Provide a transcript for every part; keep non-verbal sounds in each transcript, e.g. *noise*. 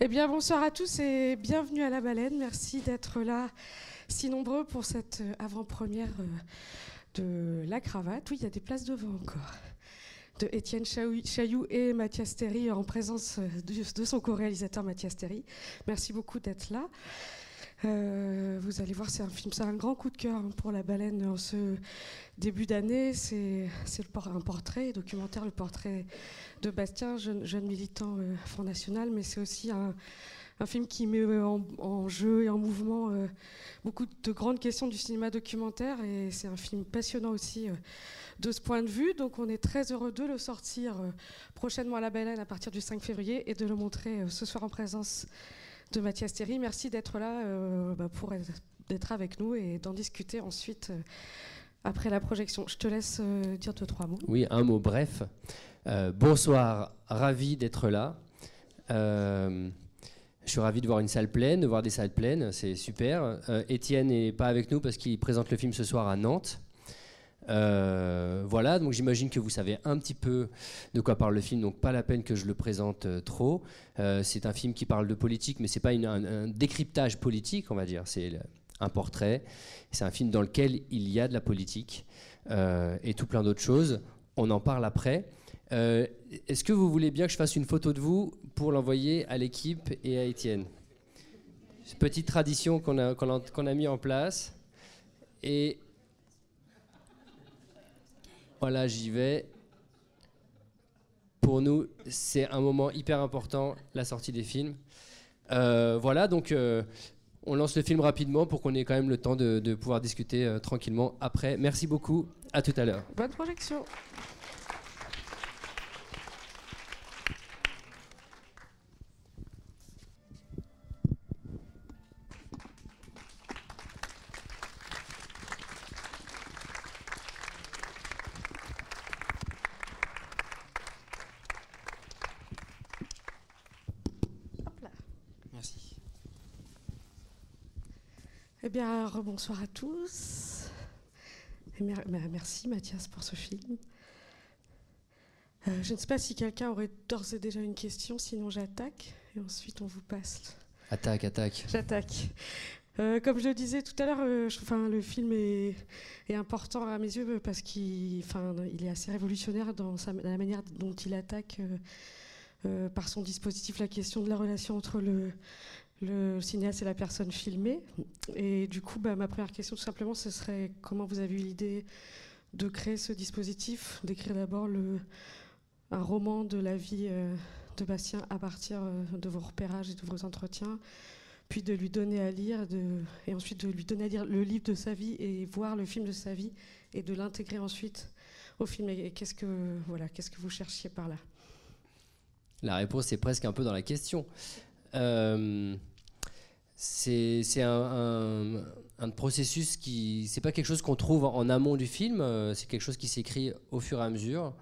Eh bien, bonsoir à tous et bienvenue à La Baleine. Merci d'être là si nombreux pour cette euh, avant-première euh, de La Cravate. Oui, il y a des places devant encore. De Étienne Chailloux et Mathias Terry en présence euh, de son co-réalisateur Mathias Terry. Merci beaucoup d'être là. Euh, vous allez voir, c'est un film, c'est un grand coup de cœur hein, pour la baleine en ce début d'année. C'est, un portrait documentaire, le portrait de Bastien, jeune, militant euh, Front National, mais c'est aussi un, film qui met en, jeu et en mouvement euh, beaucoup de grandes questions du cinéma documentaire et c'est un film passionnant aussi de ce point de vue. Donc on est très heureux de le sortir prochainement à la Baleine à partir du 5 février et de le montrer ce soir en présence de Mathias Thierry. Merci d'être là euh, bah, pour être avec nous et d'en discuter ensuite euh, après la projection. Je te laisse euh, dire deux, trois mots. Oui, un mot bref. bonsoir, ravi d'être là. je suis ravi de voir une salle pleine, de voir des salles pleines, c'est super. Étienne n'est pas avec nous parce qu'il présente le film ce soir à Nantes. Euh, voilà, donc j'imagine que vous savez un petit peu de quoi parle le film, donc pas la peine que je le présente euh, trop. Euh, c'est un film qui parle de politique, mais c'est pas un, décryptage politique, on va dire. C'est un portrait. C'est un film dans lequel il y a de la politique et tout plein d'autres choses. On en parle après. Est-ce que vous voulez bien que je fasse une photo de vous pour l'envoyer à l'équipe et à Étienne? Petite tradition qu'on a, qu'on a, qu'on a mis en place. Et voilà, j'y vais. Pour nous, c'est un moment hyper important, la sortie des films. Euh, voilà, donc euh, on lance le film rapidement pour qu'on ait quand même le temps de, pouvoir discuter euh, tranquillement après. Merci beaucoup, à tout à l'heure. Bonne projection. Bien, rebonsoir à tous. Et bah, merci Mathias pour ce film. Euh, je ne sais pas si quelqu'un aurait d'ores et déjà une question, sinon j'attaque et ensuite on vous passe. Attaque, attaque. J'attaque. Euh, comme je le disais tout à l'heure, euh, le film est, important à mes yeux parce qu'il il est assez révolutionnaire dans la manière dont il attaque par son dispositif la question de la relation entre le, le cinéaste et la personne filmée. Et du coup, bah, ma première question, tout simplement, ce serait comment vous avez eu l'idée de créer ce dispositif, d'écrire d'abord un roman de la vie euh, de Bastien à partir euh, de vos repérages et de vos entretiens, puis de lui donner à lire, et ensuite de lui donner à lire le livre de sa vie et voir le film de sa vie, et de l'intégrer ensuite au film. Et qu'est-ce que, voilà, que vous cherchiez par là? La réponse est presque un peu dans la question. Euh, c'est un, processus qui c'est pas quelque chose qu'on trouve en amont du film euh, c'est quelque chose qui s'écrit au fur et à mesure.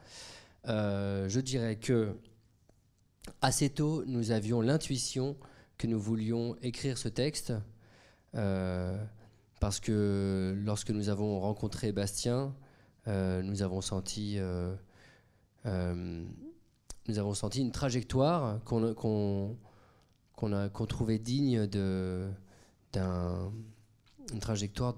Euh, je dirais que assez tôt nous avions l'intuition que nous voulions écrire ce texte parce que lorsque nous avons rencontré Bastien nous avons senti nous avons senti une trajectoire qu'on qu'on trouvait digne d'une trajectoire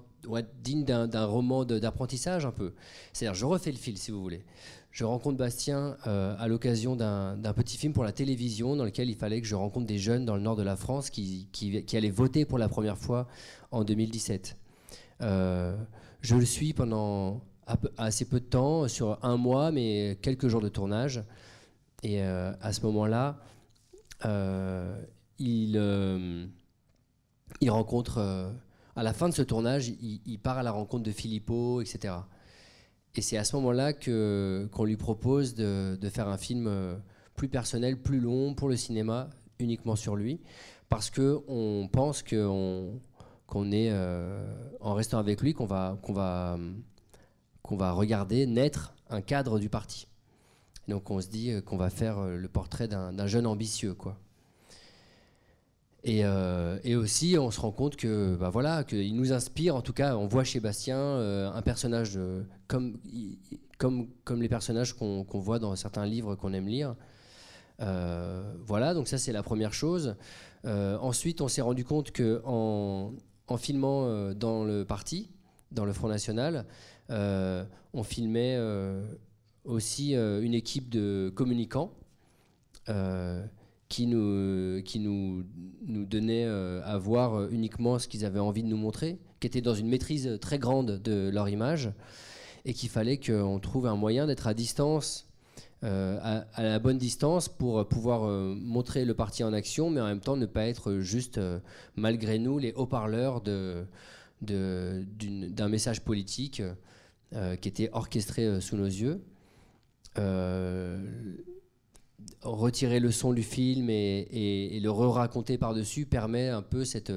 digne d'un roman d'apprentissage un peu. C'est-à-dire, je refais le fil si vous voulez. Je rencontre Bastien euh, à l'occasion d'un petit film pour la télévision dans lequel il fallait que je rencontre des jeunes dans le nord de la France qui, qui, allaient voter pour la première fois en 2017. Euh, je le suis pendant assez peu de temps, sur un mois, mais quelques jours de tournage. Et euh, à ce moment-là, il, euh, il rencontre, euh, à la fin de ce tournage, il, part à la rencontre de Filippo, etc. Et c'est à ce moment-là qu'on lui propose de, faire un film euh, plus personnel, plus long pour le cinéma, uniquement sur lui, parce qu'on pense qu'on est, en restant avec lui, qu'on va, qu'on va, qu'on va regarder naître un cadre du parti. donc on se dit qu'on va faire le portrait d'un jeune ambitieux, quoi. Euh, et, aussi, on se rend compte que, bah voilà, qu'il nous inspire. En tout cas, on voit chez Bastien euh, un personnage comme, comme, comme les personnages qu'on voit dans certains livres qu'on aime lire. voilà, donc ça c'est la première chose. ensuite, on s'est rendu compte que en, en filmant dans le parti, dans le Front National, on filmait aussi une équipe de communicants qui nous, qui nous, nous donnaient à voir uniquement ce qu'ils avaient envie de nous montrer, qui étaient dans une maîtrise très grande de leur image, et qu'il fallait qu'on trouve un moyen d'être à distance, à, la bonne distance, pour pouvoir montrer le parti en action, mais en même temps ne pas être juste, malgré nous, les haut-parleurs d'un de, d'un message politique qui était orchestré sous nos yeux retirer le son du film et, le re-raconter par-dessus permet un peu cette,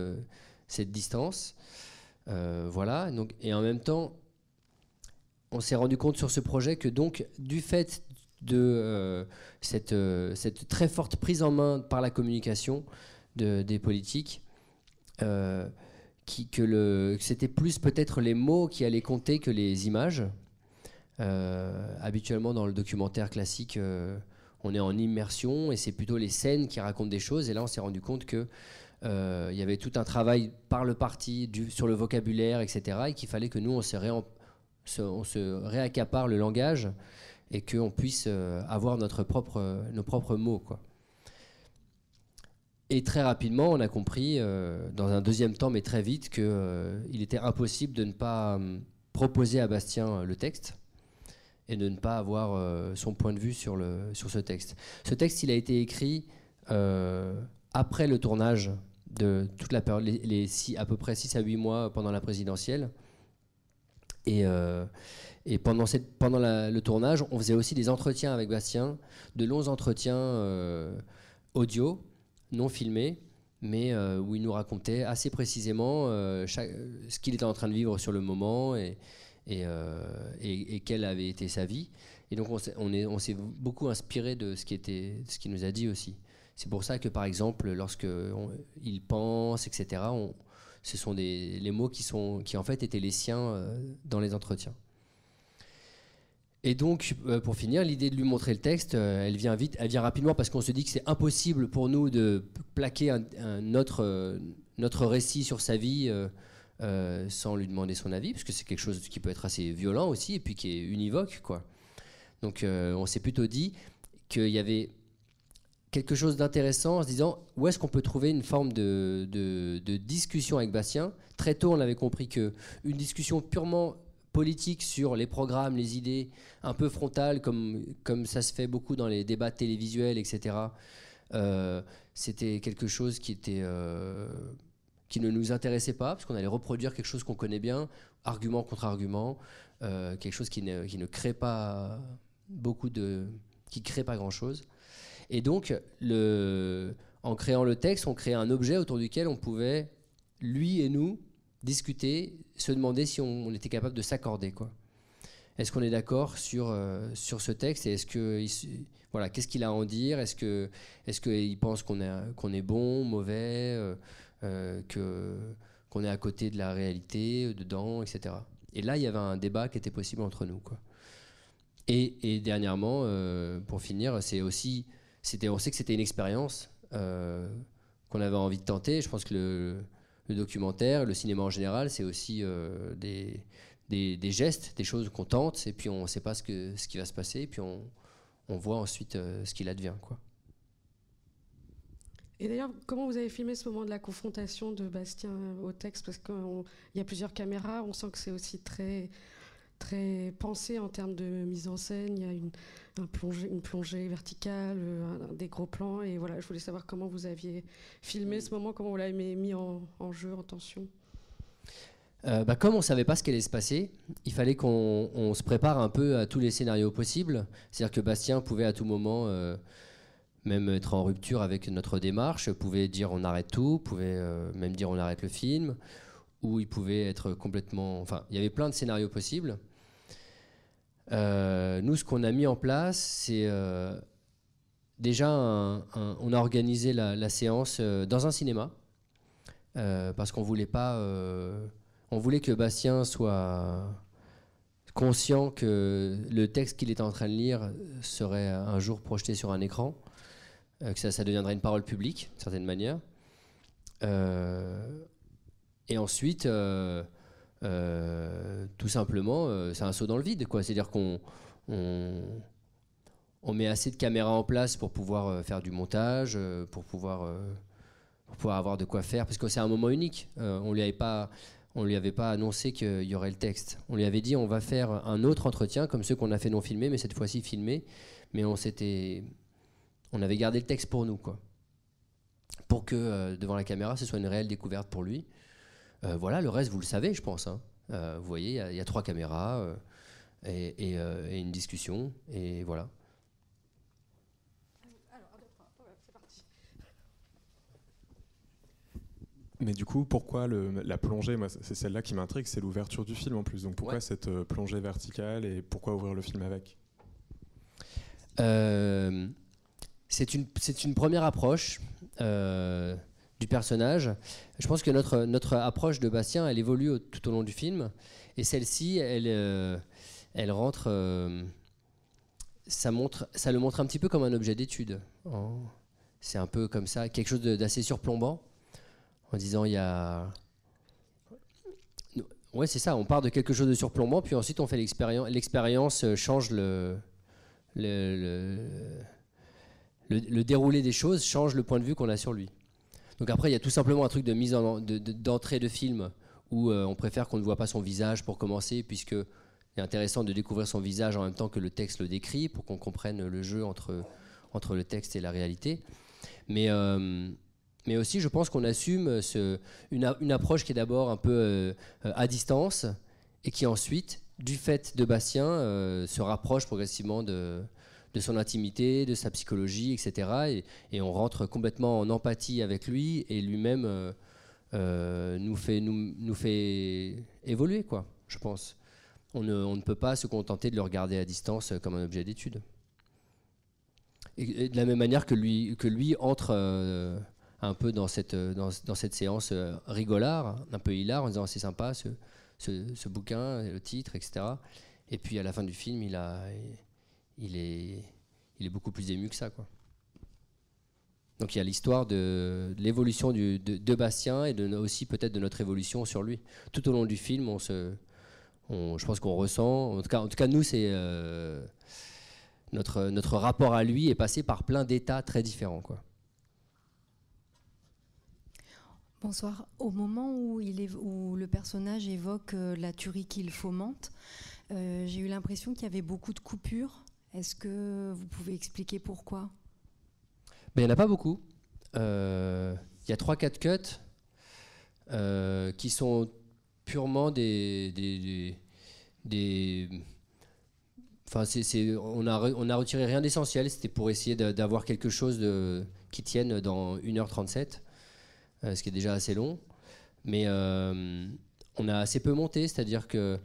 cette distance. Euh, voilà. Donc, et en même temps, on s'est rendu compte sur ce projet que donc, du fait de euh, cette, euh, cette, très forte prise en main par la communication de, des politiques, que c'était plus peut-être les mots qui allaient compter que les images. habituellement, dans le documentaire classique, on est en immersion et c'est plutôt les scènes qui racontent des choses. Et là, on s'est rendu compte que euh, il y avait tout un travail par le parti sur le vocabulaire, etc. Et qu'il fallait que nous, on se, réaccapare le langage et qu'on puisse euh, avoir propre, nos propres mots. Quoi. Et très rapidement, on a compris, euh, dans un deuxième temps, mais très vite, qu'il était impossible de ne pas hum, proposer à Bastien le texte et de ne pas avoir euh, son point de vue sur, le, sur ce texte. Ce texte, il a été écrit euh, après le tournage de toute la période, à peu près 6 à 8 mois pendant la présidentielle. Et, euh, pendant, cette, pendant le tournage, on faisait aussi des entretiens avec Bastien, de longs entretiens audio, non filmés, mais où il nous racontait assez précisément ce qu'il était en train de vivre sur le moment euh, et, quelle avait été sa vie. Et donc on s'est on beaucoup inspiré de ce qui, nous a dit aussi. C'est pour ça que par exemple, lorsque il pense, etc., on, ce sont des, les mots qui, en fait étaient les siens euh, dans les entretiens. Et donc, euh, pour finir, l'idée de lui montrer le texte, elle vient vite, elle vient rapidement parce qu'on se dit que c'est impossible pour nous de plaquer notre récit sur sa vie euh, sans lui demander son avis, parce que c'est quelque chose qui peut être assez violent aussi, et puis qui est univoque. Quoi. Donc euh, on s'est plutôt dit qu'il y avait quelque chose d'intéressant en se disant où est-ce qu'on peut trouver une forme de, de, discussion avec Bastien? Très tôt, on avait compris que une discussion purement politique sur les programmes, les idées, un peu frontales, comme, comme ça se fait beaucoup dans les débats télévisuels, etc., euh, c'était quelque chose qui était qui ne nous intéressait pas, parce qu'on allait reproduire quelque chose qu'on connaît bien, argument contre argument, euh, quelque chose qui ne, qui ne, crée pas beaucoup de. qui crée pas grand chose. Et donc, en créant le texte, on créait un objet autour duquel on pouvait, lui et nous, discuter, se demander si on, était capable de s'accorder. quoi. Est-ce qu'on est, d'accord sur, euh, sur ce texte est-ce que voilà, qu'est-ce qu'il a à en dire? Est-ce que est-ce qu'il pense qu'on est qu'on est bon, mauvais euh, que qu'on est à côté de la réalité, dedans, etc. Et là, il y avait un débat qui était possible entre nous. Quoi. Et, dernièrement, euh, pour finir, c'est aussi, on sait que c'était une expérience euh, qu'on avait envie de tenter. Je pense que le, documentaire, le cinéma en général, c'est aussi des, des, gestes, des choses qu'on tente, et puis on ne sait pas ce, que, ce qui va se passer, et puis on, on voit ensuite ce qu'il advient. Quoi. Et d'ailleurs, comment vous avez filmé ce moment de la confrontation de Bastien au texte? Parce qu'il y a plusieurs caméras, on sent que c'est aussi très, très pensé en termes de mise en scène. Il y a une, un plongée, une plongée verticale, des gros plans. Et voilà, je voulais savoir comment vous aviez filmé ce moment, comment vous l'avez mis en, jeu, en tension. Euh, bah, comme on ne savait pas ce qui allait se passer, il fallait qu'on se prépare un peu à tous les scénarios possibles. C'est-à-dire que Bastien pouvait à tout moment euh, même être en rupture avec notre démarche, pouvait dire on arrête tout, pouvait euh, même dire on arrête le film, ou il pouvait être complètement... Enfin, il y avait plein de scénarios possibles. Euh, nous, ce qu'on a mis en place, c'est euh, déjà, on a organisé la, séance dans un cinéma, parce qu'on voulait pas... on voulait que Bastien soit conscient que le texte qu'il était en train de lire serait un jour projeté sur un écran. Que ça, ça, deviendrait une parole publique, d'une certaine manière. et ensuite, tout simplement, c'est un saut dans le vide. C'est-à-dire qu'on on, met assez de caméras en place pour pouvoir faire du montage, pour pouvoir pour pouvoir avoir de quoi faire, parce que c'est un moment unique. on lui avait pas, on lui avait pas annoncé qu'il y aurait le texte. On lui avait dit on va faire un autre entretien comme ceux qu'on a fait non filmé, mais cette fois-ci filmé. Mais on s'était, on avait gardé le texte pour nous, quoi, pour que euh, devant la caméra, ce soit une réelle découverte pour lui. Euh, voilà, le reste vous le savez, je pense. Hein. Euh, vous voyez, il y, a trois caméras et, et, une discussion, et voilà. Mais du coup, pourquoi la plongée C'est celle-là qui m'intrigue, c'est l'ouverture du film en plus. Donc pourquoi cette plongée verticale et pourquoi ouvrir le film avec? Euh, C'est une, première approche euh, du personnage. Je pense que notre, approche de Bastien, elle évolue tout au long du film. Et celle-ci, elle, elle rentre. ça, montre, ça le montre un petit peu comme un objet d'étude. C'est un peu comme ça, quelque chose d'assez surplombant en disant il y a. Ouais, c'est ça, on part de quelque chose de surplombant, puis ensuite on fait l'expérience. L'expérience euh, change le, déroulé des choses, change le point de vue qu'on a sur lui. Donc après, il y a tout simplement un truc de mise en, d'entrée de, film où euh, on préfère qu'on ne voit pas son visage pour commencer, puisque c'est intéressant de découvrir son visage en même temps que le texte le décrit, pour qu'on comprenne le jeu entre, entre le texte et la réalité. Mais. Euh, mais aussi je pense qu'on assume ce, une, approche qui est d'abord un peu euh, à distance et qui ensuite, du fait de Bastien, se rapproche progressivement de, de, son intimité, de sa psychologie, etc. Et, on rentre complètement en empathie avec lui et lui-même euh, nous, fait, nous, fait évoluer, quoi, je pense. On ne, peut pas se contenter de le regarder à distance comme un objet d'étude. De la même manière que lui, entre un peu dans cette, euh, dans, cette séance euh, rigolard, un peu hilar, en disant c'est sympa ce, ce, bouquin, le titre, etc. Et puis à la fin du film, il, a, est, il est beaucoup plus ému que ça. Quoi. Donc il y a l'histoire de, l'évolution de, de, Bastien et de, aussi peut-être de notre évolution sur lui. Tout au long du film, on se, je pense qu'on ressent, en tout cas, en tout cas nous, c'est euh, notre, notre rapport à lui est passé par plein d'états très différents. Quoi. Bonsoir. Au moment où, il où le personnage évoque euh, la tuerie qu'il fomente, euh, j'ai eu l'impression qu'il y avait beaucoup de coupures. Est-ce que vous pouvez expliquer pourquoi? Ben, Il n'y en a pas beaucoup. Euh, il y a 3-4 cuts qui sont purement des... des, des, Enfin, on, a, on a retiré rien d'essentiel, c'était pour essayer d'avoir quelque chose qui tienne dans 1h37. Euh, ce qui est déjà assez long. Mais euh, on a assez peu monté, c'est-à-dire que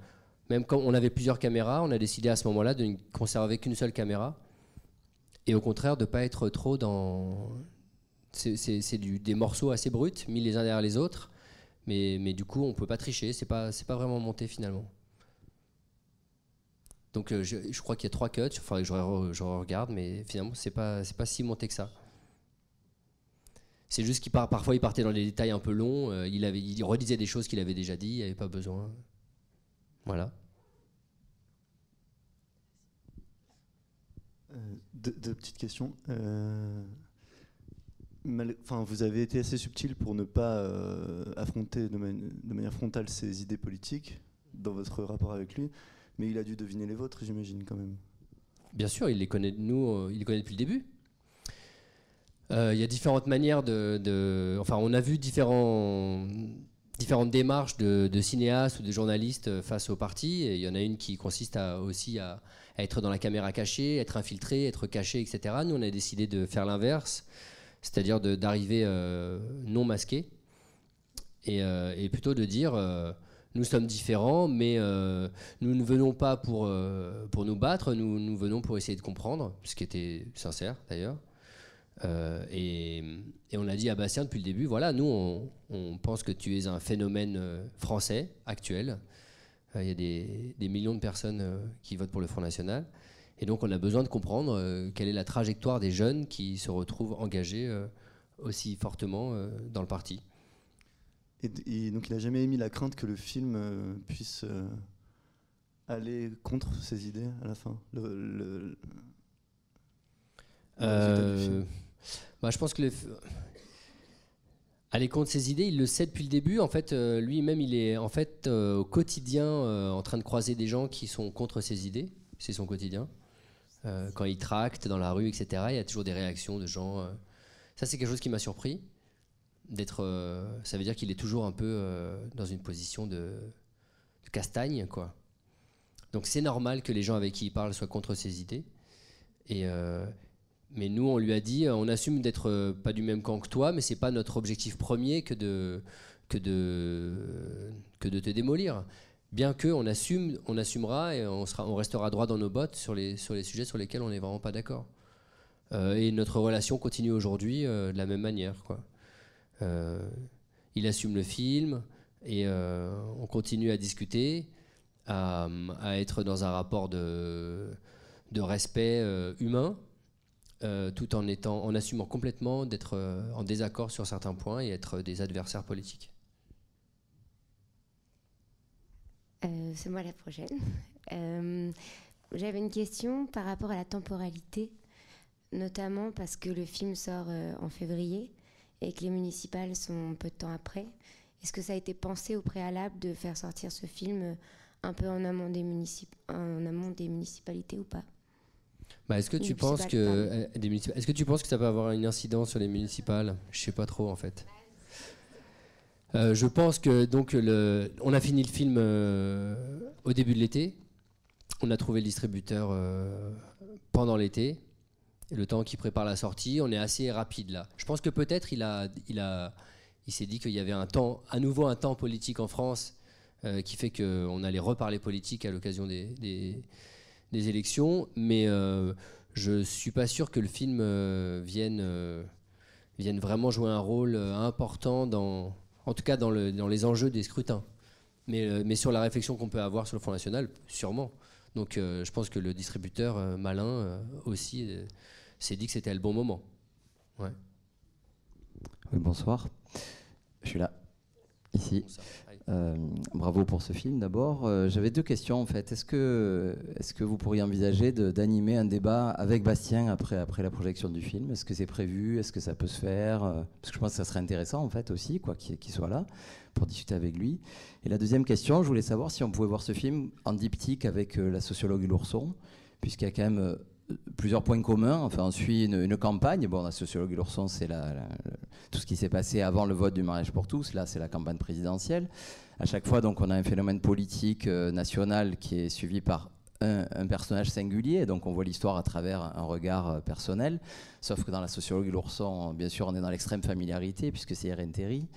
même quand on avait plusieurs caméras, on a décidé à ce moment-là de ne conserver qu'une seule caméra et au contraire de ne pas être trop dans. C'est des morceaux assez bruts, mis les uns derrière les autres, mais, du coup on ne peut pas tricher, c'est pas, pas vraiment monté finalement. Donc euh, je, crois qu'il y a trois cuts, il faudrait que je, je regarde, mais finalement c'est pas, pas si monté que ça. C'est juste qu'il parfois il partait dans des détails un peu longs. Euh, il, avait, il redisait des choses qu'il avait déjà dit. Il n'y avait pas besoin. Voilà. Euh, deux, petites questions. Euh, enfin, vous avez été assez subtil pour ne pas affronter de, de, manière frontale ses idées politiques dans votre rapport avec lui, mais il a dû deviner les vôtres, j'imagine quand même. Bien sûr, il les connaît nous, il les connaît depuis le début. Euh, il y a différentes manières de, Enfin, on a vu différents, différentes démarches de, cinéastes ou de journalistes euh, face au parti. Et il y en a une qui consiste aussi à, être dans la caméra cachée, être infiltré, être caché, etc. Nous, on a décidé de faire l'inverse, c'est-à-dire d'arriver euh, non masqué. Et, plutôt de dire nous sommes différents, mais nous ne venons pas pour, pour nous battre, nous venons pour essayer de comprendre, ce qui était sincère d'ailleurs. Euh, et, on a dit à Bastien depuis le début, voilà, nous, on, pense que tu es un phénomène euh, français actuel. Euh, il y a des, millions de personnes qui votent pour le Front National. Et donc on a besoin de comprendre quelle est la trajectoire des jeunes qui se retrouvent engagés aussi fortement dans le parti. Et, donc il n'a jamais émis la crainte que le film puisse aller contre ses idées à la fin? Le, bah, Je pense que aller contre ses idées, il le sait depuis le début. En fait, euh, lui-même, il est en fait euh, au quotidien euh, en train de croiser des gens qui sont contre ses idées. C'est son quotidien. quand il tracte dans la rue, etc., il y a toujours des réactions de gens. Ça, c'est quelque chose qui m'a surpris. D'être, ça veut dire qu'il est toujours un peu dans une position de, castagne, quoi. Donc c'est normal que les gens avec qui il parle soient contre ses idées. Et, mais nous, on lui a dit, euh, on assume d'être euh, pas du même camp que toi, mais c'est pas notre objectif premier que de, que de, que de te démolir. Bien que on assume, on assumera et on, sera, on restera droit dans nos bottes sur les, sur les sujets sur lesquels on n'est vraiment pas d'accord. Euh, et notre relation continue aujourd'hui de la même manière. Il assume le film et on continue à discuter, à, à, être dans un rapport de, de respect humain. Euh, tout en, étant, en assumant complètement d'être euh, en désaccord sur certains points et être des adversaires politiques. Euh, c'est moi la prochaine. J'avais une question par rapport à la temporalité, notamment parce que le film sort en février et que les municipales sont peu de temps après. Est-ce que ça a été pensé au préalable de faire sortir ce film un peu en amont des municipalités ou pas? Bah, est-ce que tu penses que euh, est-ce que tu penses que ça peut avoir une incidence sur les municipales? Je sais pas trop en fait. Euh, je pense que donc le, on a fini le film euh, au début de l'été. On a trouvé le distributeur pendant l'été. Le temps qui prépare la sortie, on est assez rapide là. Je pense que peut-être il a, il a, il s'est dit qu'il y avait un temps, à nouveau un temps politique en France, qui fait qu'on allait reparler politique à l'occasion des des élections, mais euh, je suis pas sûr que le film euh, vienne, euh, vienne vraiment jouer un rôle important dans, en tout cas dans, le, dans les enjeux des scrutins. Mais, mais sur la réflexion qu'on peut avoir sur le Front National, sûrement. Donc je pense que le distributeur malin aussi s'est dit que c'était le bon moment. Ouais. bonsoir. Je suis là, ici. Euh, bravo pour ce film d'abord. Euh, j'avais deux questions en fait. Est-ce que, est que vous pourriez envisager d'animer un débat avec Bastien après, après la projection du film? Est-ce que c'est prévu? Est-ce que ça peut se faire? Euh, Parce que je pense que ça serait intéressant en fait aussi quoi qu'il soit là pour discuter avec lui. Et la deuxième question, je voulais savoir si on pouvait voir ce film en diptyque avec la sociologue Lourson, puisqu'il y a quand même plusieurs points communs. Enfin, on suit une, campagne. Bon, la sociologue Lourson, c'est tout ce qui s'est passé avant le vote du mariage pour tous. Là, c'est la campagne présidentielle. À chaque fois, donc, on a un phénomène politique euh, national qui est suivi par un, personnage singulier, donc on voit l'histoire à travers un regard euh, personnel, sauf que dans la sociologue Lourson, bien sûr, on est dans l'extrême familiarité, puisque c'est Irène Terry,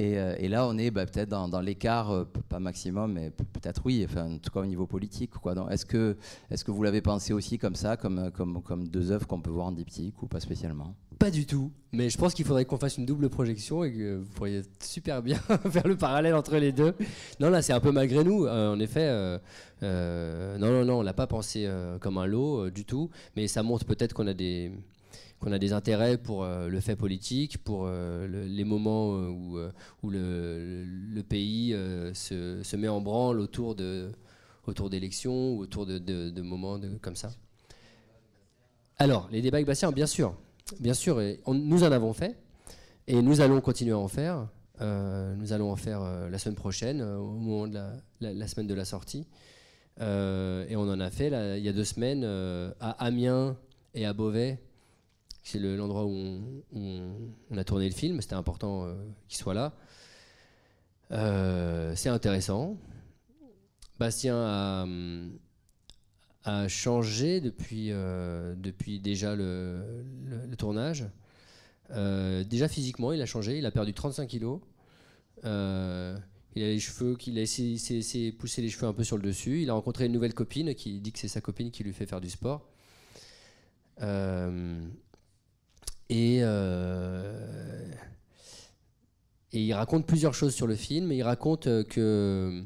euh, et, là, on est bah, peut-être dans, l'écart, euh, pas maximum, mais peut-être oui, enfin, en tout cas au niveau politique. Est-ce que, vous l'avez pensé aussi comme ça, comme, comme, deux œuvres qu'on peut voir en diptyque ou pas spécialement? Pas du tout, mais je pense qu'il faudrait qu'on fasse une double projection et que vous pourriez super bien *laughs* faire le parallèle entre les deux. Non, là, c'est un peu malgré nous, euh, en effet. non, non, non, on l'a pas pensé comme un lot du tout, mais ça montre peut-être qu'on a des qu'on a des intérêts pour euh, le fait politique, pour euh, les moments euh, où, le, pays se, met en branle autour d'élections ou autour de, moments comme ça. Alors, les débats avec Bastien, bien sûr, bien sûr, nous en avons fait et nous allons continuer à en faire. nous allons en faire la semaine prochaine, au moment de la, semaine de la sortie. et on en a fait il y a deux semaines à Amiens et à Beauvais c'est l'endroit où, on, a tourné le film. C'était important euh, qu'il soit là. Euh, c'est intéressant. Bastien a, changé depuis, euh, depuis déjà le, tournage. déjà physiquement, il a changé. Il a perdu 35 kilos. il a les cheveux, qu'il a essayé, pousser les cheveux un peu sur le dessus. Il a rencontré une nouvelle copine qui dit que c'est sa copine qui lui fait faire du sport. Et, euh, et il raconte plusieurs choses sur le film. Il raconte euh, que,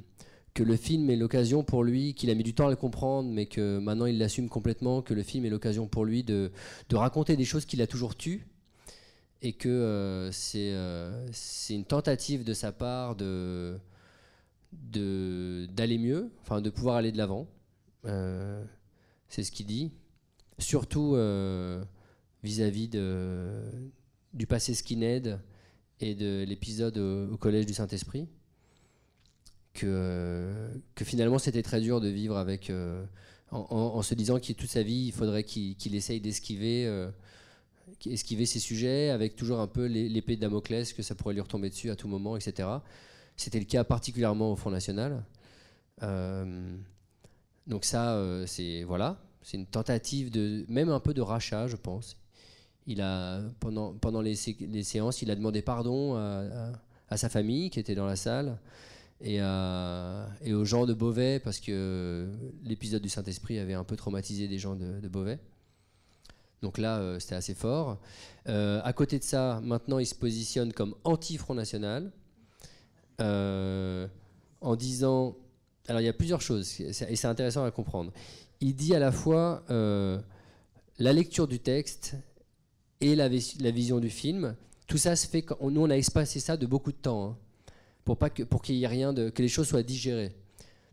que le film est l'occasion pour lui, qu'il a mis du temps à le comprendre, mais que maintenant il l'assume complètement, que le film est l'occasion pour lui de, de raconter des choses qu'il a toujours tues, et que euh, euh, c'est une tentative de sa part d'aller mieux, enfin de pouvoir aller de l'avant. Euh, c'est ce qu'il dit. Surtout vis-à-vis du passé skinhead et de l'épisode au, collège du Saint-Esprit que, que finalement c'était très dur de vivre avec, euh, en, se disant qu'il toute sa vie, il faudrait qu'il essaye d'esquiver euh, ces sujets, avec toujours un peu l'épée de Damoclès, que ça pourrait lui retomber dessus à tout moment, etc. C'était le cas particulièrement au Front National. Euh, donc ça, c'est voilà, c'est une tentative de, même un peu de rachat, je pense. Il a pendant pendant les, séances, il a demandé pardon à, sa famille qui était dans la salle et, et, aux gens de Beauvais, parce que l'épisode du Saint-Esprit avait un peu traumatisé des gens de, Beauvais. Donc là, euh, c'était assez fort. Euh, à côté de ça, maintenant, il se positionne comme anti-Front National, euh, en disant... Alors, il y a plusieurs choses, et c'est intéressant à comprendre. Il dit à la fois la lecture du texte et la, vision du film. Tout ça se fait... Nous, on a espacé ça de beaucoup de temps. Hein pour pas que pour qu'il y ait rien de que les choses soient digérées.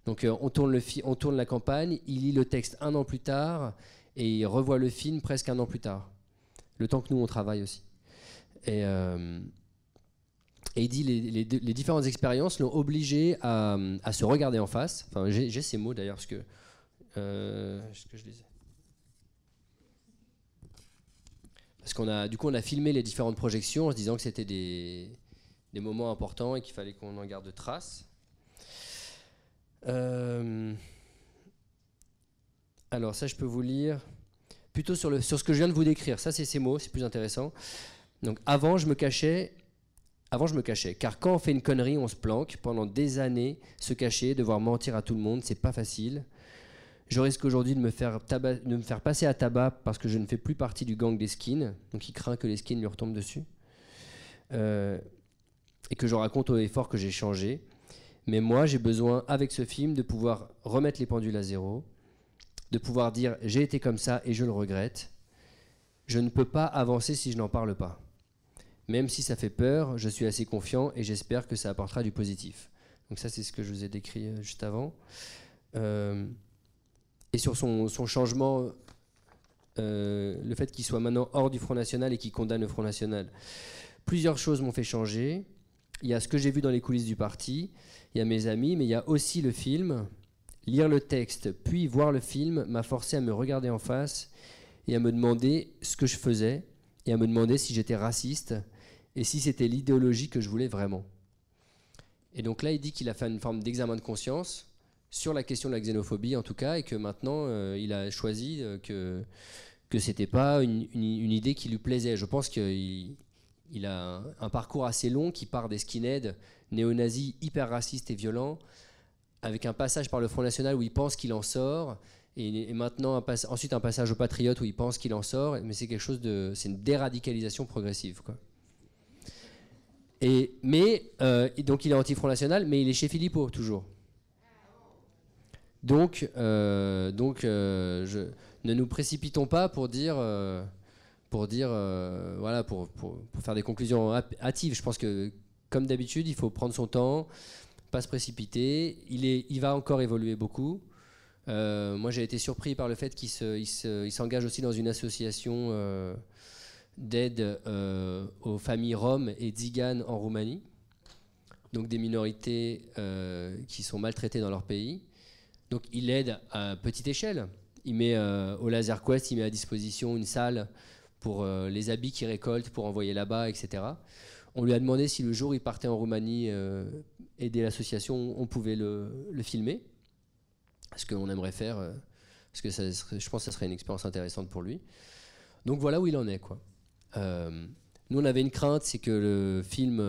Donc euh, on tourne le on tourne la campagne, il lit le texte un an plus tard et il revoit le film presque un an plus tard. Le temps que nous on travaille aussi. Et, euh, il dit les, les, différentes expériences l'ont obligé à, se regarder en face. J'ai ces mots d'ailleurs parce que euh, ce que je disais. Parce qu'on a du coup on a filmé les différentes projections en se disant que c'était des moments importants et qu'il fallait qu'on en garde trace. Euh, alors ça, je peux vous lire plutôt sur, sur ce que je viens de vous décrire. Ça, c'est ces mots, c'est plus intéressant. Donc avant, je me cachais. Avant, je me cachais, car quand on fait une connerie, on se planque. Pendant des années, se cacher, devoir mentir à tout le monde, c'est pas facile. Je risque aujourd'hui de, me faire passer à tabac parce que je ne fais plus partie du gang des skins. Donc il craint que les skins lui retombent dessus. Euh, et que je raconte au effort que j'ai changé. Mais moi, j'ai besoin, avec ce film, de pouvoir remettre les pendules à zéro, de pouvoir dire j'ai été comme ça et je le regrette. Je ne peux pas avancer si je n'en parle pas. Même si ça fait peur, je suis assez confiant et j'espère que ça apportera du positif. Donc ça, c'est ce que je vous ai décrit euh, juste avant. Euh, et sur son, changement, euh, le fait qu'il soit maintenant hors du Front National et qu'il condamne le Front National. Plusieurs choses m'ont fait changer il y a ce que j'ai vu dans les coulisses du parti, il y a mes amis, mais il y a aussi le film. Lire le texte, puis voir le film m'a forcé à me regarder en face et à me demander ce que je faisais et à me demander si j'étais raciste et si c'était l'idéologie que je voulais vraiment. Et donc là, il dit qu'il a fait une forme d'examen de conscience sur la question de la xénophobie en tout cas, et que maintenant, euh, il a choisi euh, que que c'était pas une, idée qui lui plaisait. Je pense qu'il il a un, parcours assez long qui part des skinheads néo-nazis hyper racistes et violents, avec un passage par le Front National où il pense qu'il en sort, et, maintenant ensuite un passage au Patriote où il pense qu'il en sort, mais c'est quelque chose de, c'est une déradicalisation progressive. Et mais euh, donc il est anti-Front National, mais il est chez Philippot toujours. Donc euh, donc euh, je, ne nous précipitons pas pour dire pour dire, euh, voilà, pour, pour, faire des conclusions hâtives. Je pense que, comme d'habitude, il faut prendre son temps, pas se précipiter. Il, est, il va encore évoluer beaucoup. Euh, moi, j'ai été surpris par le fait qu'il s'engage aussi dans une association euh, d'aide aux familles roms et tziganes en Roumanie, donc des minorités qui sont maltraitées dans leur pays. Donc, il aide à petite échelle. Il met au Laser Quest, il met à disposition une salle pour euh, les habits qu'il récolte pour envoyer là-bas, etc. On lui a demandé si le jour où il partait en Roumanie euh, aider l'association, on pouvait le, filmer. Ce qu'on aimerait faire, euh, parce que je pense que ça serait une expérience intéressante pour lui. Donc voilà où il en est. nous, on avait une crainte, c'est que le film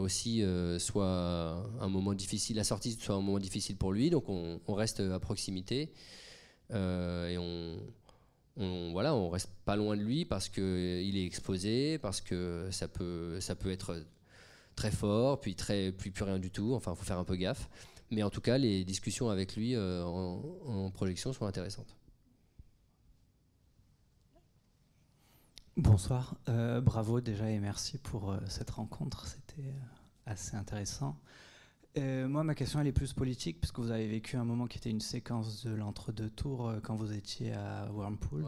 aussi soit un moment difficile, la sortie soit un moment difficile pour lui, donc on, reste à proximité et on, on, voilà, on reste pas loin de lui parce qu'il est exposé, parce que ça peut, ça peut être très fort, puis, très, plus rien du tout. Enfin, il faut faire un peu gaffe. Mais en tout cas, les discussions avec lui en, projection sont intéressantes. Bonsoir, bravo déjà et merci pour cette rencontre, c'était assez intéressant. moi, ma question, elle est plus politique, puisque vous avez vécu un moment qui était une séquence de l'entre-deux tours quand vous étiez à Whirlpool.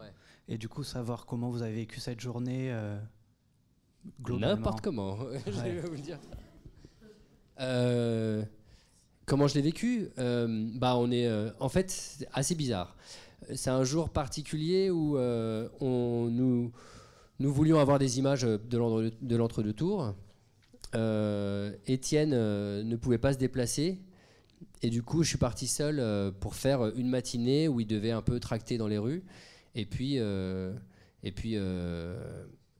Et du coup, savoir comment vous avez vécu cette journée N'importe comment, *laughs* je vais vous le dire. Euh, comment je l'ai vécu euh, Bah, on est, euh, en fait, c'est assez bizarre. C'est un jour particulier où on, nous, nous voulions avoir des images de l'entre-deux tours. Étienne ne pouvait pas se déplacer. Et du coup, je suis parti seul pour faire une matinée où il devait un peu tracter dans les rues. Et puis,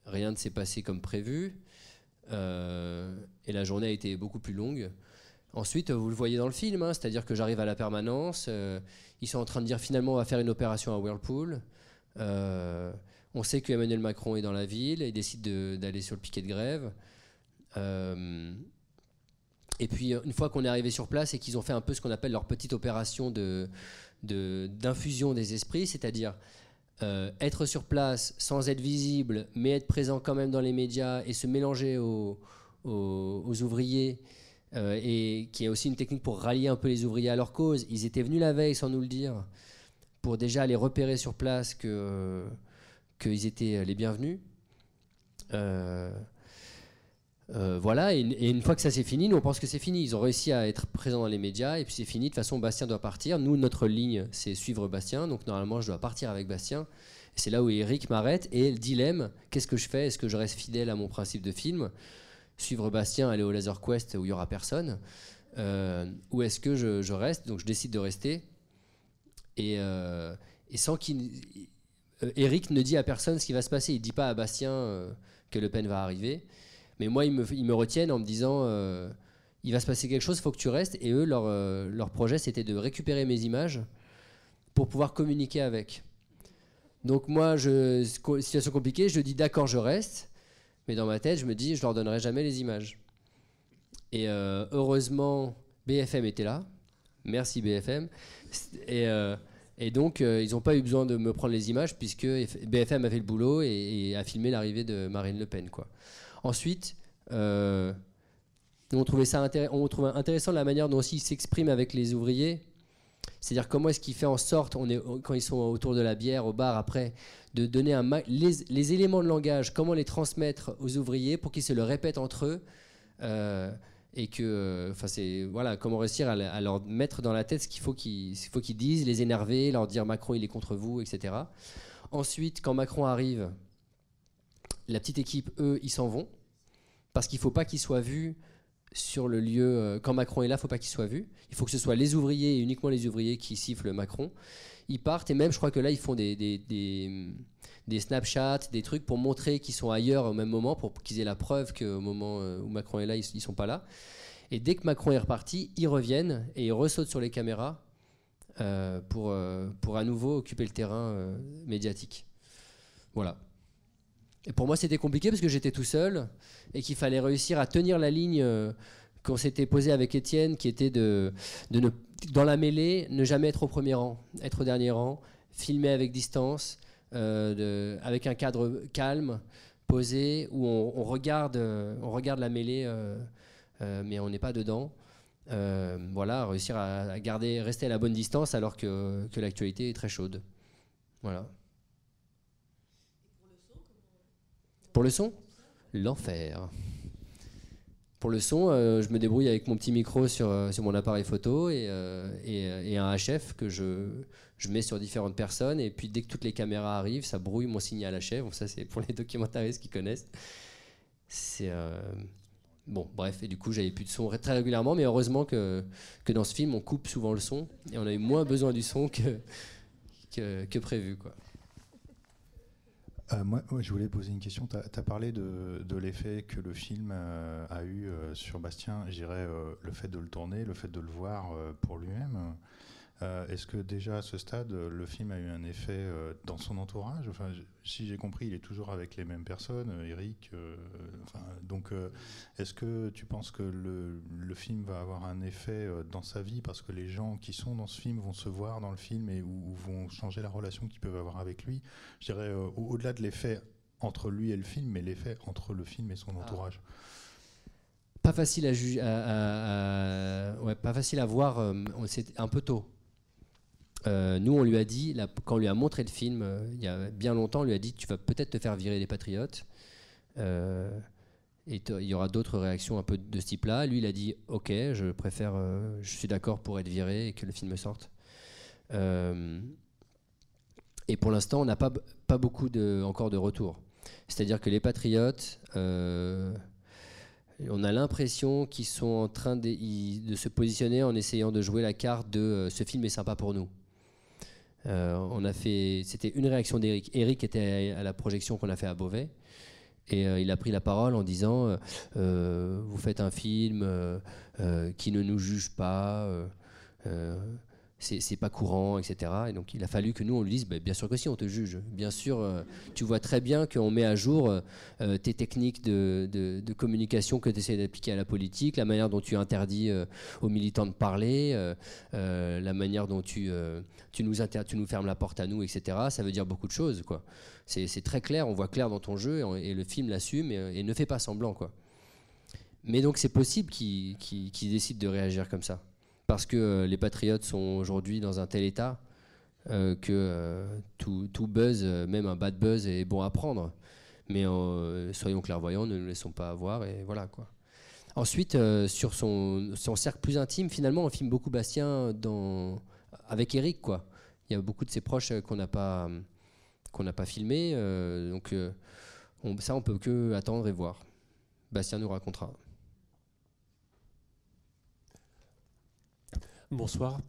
rien ne s'est passé comme prévu. Euh, et la journée a été beaucoup plus longue. Ensuite, vous le voyez dans le film, hein, c'est-à-dire que j'arrive à la permanence. Euh, ils sont en train de dire finalement on va faire une opération à Whirlpool. Euh, on sait que Emmanuel Macron est dans la ville il décide d'aller sur le piquet de grève. et puis une fois qu'on est arrivé sur place et qu'ils ont fait un peu ce qu'on appelle leur petite opération d'infusion de, des esprits, c'est-à-dire euh, être sur place sans être visible, mais être présent quand même dans les médias et se mélanger aux, ouvriers, euh, et qui est aussi une technique pour rallier un peu les ouvriers à leur cause. Ils étaient venus la veille sans nous le dire, pour déjà les repérer sur place que qu'ils étaient les bienvenus. Euh, euh, voilà, et, une fois que ça c'est fini, nous on pense que c'est fini. Ils ont réussi à être présents dans les médias et puis c'est fini. De toute façon, Bastien doit partir. Nous, notre ligne, c'est suivre Bastien. Donc normalement, je dois partir avec Bastien. C'est là où Eric m'arrête et le dilemme qu'est-ce que je fais? Est-ce que je reste fidèle à mon principe de film? Suivre Bastien, aller au Laser Quest où il y aura personne euh, Ou est-ce que je, reste? Donc je décide de rester. Euh, et sans qu'il. Eric ne dit à personne ce qui va se passer. Il ne dit pas à Bastien que Le Pen va arriver. Mais moi, ils me, retiennent en me disant euh, il va se passer quelque chose, il faut que tu restes. Et eux, leur, euh, leur projet, c'était de récupérer mes images pour pouvoir communiquer avec. Donc moi, situation compliquée, je dis d'accord, je reste. Mais dans ma tête, je me dis je leur donnerai jamais les images. Et euh, heureusement, BFM était là. Merci BFM. Et, et donc, ils n'ont pas eu besoin de me prendre les images puisque BFM a fait le boulot et, a filmé l'arrivée de Marine Le Pen. Ensuite, euh, on trouvait ça intéressant la manière dont il s'exprime avec les ouvriers. C'est-à-dire comment est-ce qu'il fait en sorte, quand ils sont autour de la bière, au bar après, de donner les, éléments de langage, comment les transmettre aux ouvriers pour qu'ils se le répètent entre eux. Euh, et que, enfin, c'est voilà, comment réussir à, leur mettre dans la tête ce qu'il faut qu'ils faut qu'ils disent, les énerver, leur dire Macron il est contre vous, etc. Ensuite, quand Macron arrive, la petite équipe, eux, ils s'en vont parce qu'il faut pas qu'ils soient vus sur le lieu. Euh, quand Macron est là, faut pas qu'ils soient vus. Il faut que ce soit les ouvriers et uniquement les ouvriers qui sifflent Macron. Ils partent et même, je crois que là, ils font des, des, Snapchats, des trucs pour montrer qu'ils sont ailleurs au même moment, pour qu'ils aient la preuve qu'au moment euh, où Macron est là, ils ne sont pas là. Et dès que Macron est reparti, ils reviennent et ils ressautent sur les caméras euh, pour, pour à nouveau occuper le terrain médiatique. Voilà. Et pour moi, c'était compliqué parce que j'étais tout seul et qu'il fallait réussir à tenir la ligne euh, qu'on s'était posée avec Étienne, qui était de, ne, dans la mêlée, ne jamais être au premier rang, être au dernier rang, filmer avec distance, euh, avec un cadre calme, posé, où on, regarde, on regarde la mêlée, euh, mais on n'est pas dedans. voilà, réussir à, garder, rester à la bonne distance alors que, que l'actualité est très chaude. Voilà. Pour le son L'enfer. Pour le son, euh, je me débrouille avec mon petit micro sur, euh, sur mon appareil photo et, euh, et, un HF que je, je, mets sur différentes personnes. Et puis dès que toutes les caméras arrivent, ça brouille mon signal HF. Donc ça, c'est pour les *laughs* documentaristes qui connaissent. C'est. Bon, bref, et du coup, j'avais plus de son très régulièrement, mais heureusement que, que dans ce film, on coupe souvent le son et on a eu moins *laughs* besoin du son que, que, prévu. Quoi. Euh, moi, je voulais poser une question. Tu as, parlé de, l'effet que le film euh, a eu euh, sur Bastien, je dirais le fait de le tourner, le fait de le voir pour lui-même. Euh, est-ce que déjà à ce stade, le film a eu un effet euh, dans son entourage? Enfin, Si j'ai compris, il est toujours avec les mêmes personnes, euh, Eric. Enfin, donc, est-ce que tu penses que le, le, film va avoir un effet dans sa vie? Parce que les gens qui sont dans ce film vont se voir dans le film et ou, vont changer la relation qu'ils peuvent avoir avec lui Je dirais au-delà de l'effet entre lui et le film, mais l'effet entre le film et son ah. entourage. Pas facile à ouais, pas facile à voir. c'est un peu tôt euh, nous, on lui a dit, quand on lui a montré le film, euh, il y a bien longtemps, on lui a dit Tu vas peut-être te faire virer les Patriotes. Euh, et il y aura d'autres réactions un peu de ce type-là. Lui, il a dit Ok, je préfère, je suis d'accord pour être viré et que le film sorte. et pour l'instant, on n'a pas, beaucoup encore de retours. C'est-à-dire que les Patriotes, on a l'impression qu'ils sont en train de, se positionner en essayant de jouer la carte de ce film est sympa pour nous. Euh, on a fait, c'était une réaction d'Eric. Eric était à la projection qu'on a fait à Beauvais. Et euh, il a pris la parole en disant euh, Vous faites un film qui ne nous juge pas, c'est pas courant, etc. Et donc il a fallu que nous on lui dise bah, bien sûr que si on te juge, bien sûr, euh, tu vois très bien qu'on met à jour euh, tes techniques de, communication que tu essaies d'appliquer à la politique, la manière dont tu interdis euh, aux militants de parler, la manière dont tu, tu, nous tu nous fermes la porte à nous, etc. Ça veut dire beaucoup de choses, quoi. C'est très clair, on voit clair dans ton jeu et, le film l'assume et, ne fait pas semblant, quoi. Mais donc c'est possible qu'il décide de réagir comme ça? Parce que euh, les patriotes sont aujourd'hui dans un tel état euh, que euh, tout, buzz, même un bad buzz, est bon à prendre. Mais soyons clairvoyants, ne nous laissons pas avoir, et voilà quoi. Ensuite, sur son, cercle plus intime, finalement, on filme beaucoup Bastien avec Eric. Il y a beaucoup de ses proches qu'on n'a pas, qu'on n'a pas donc ça, on peut que attendre et voir. Bastien nous racontera. Bonsoir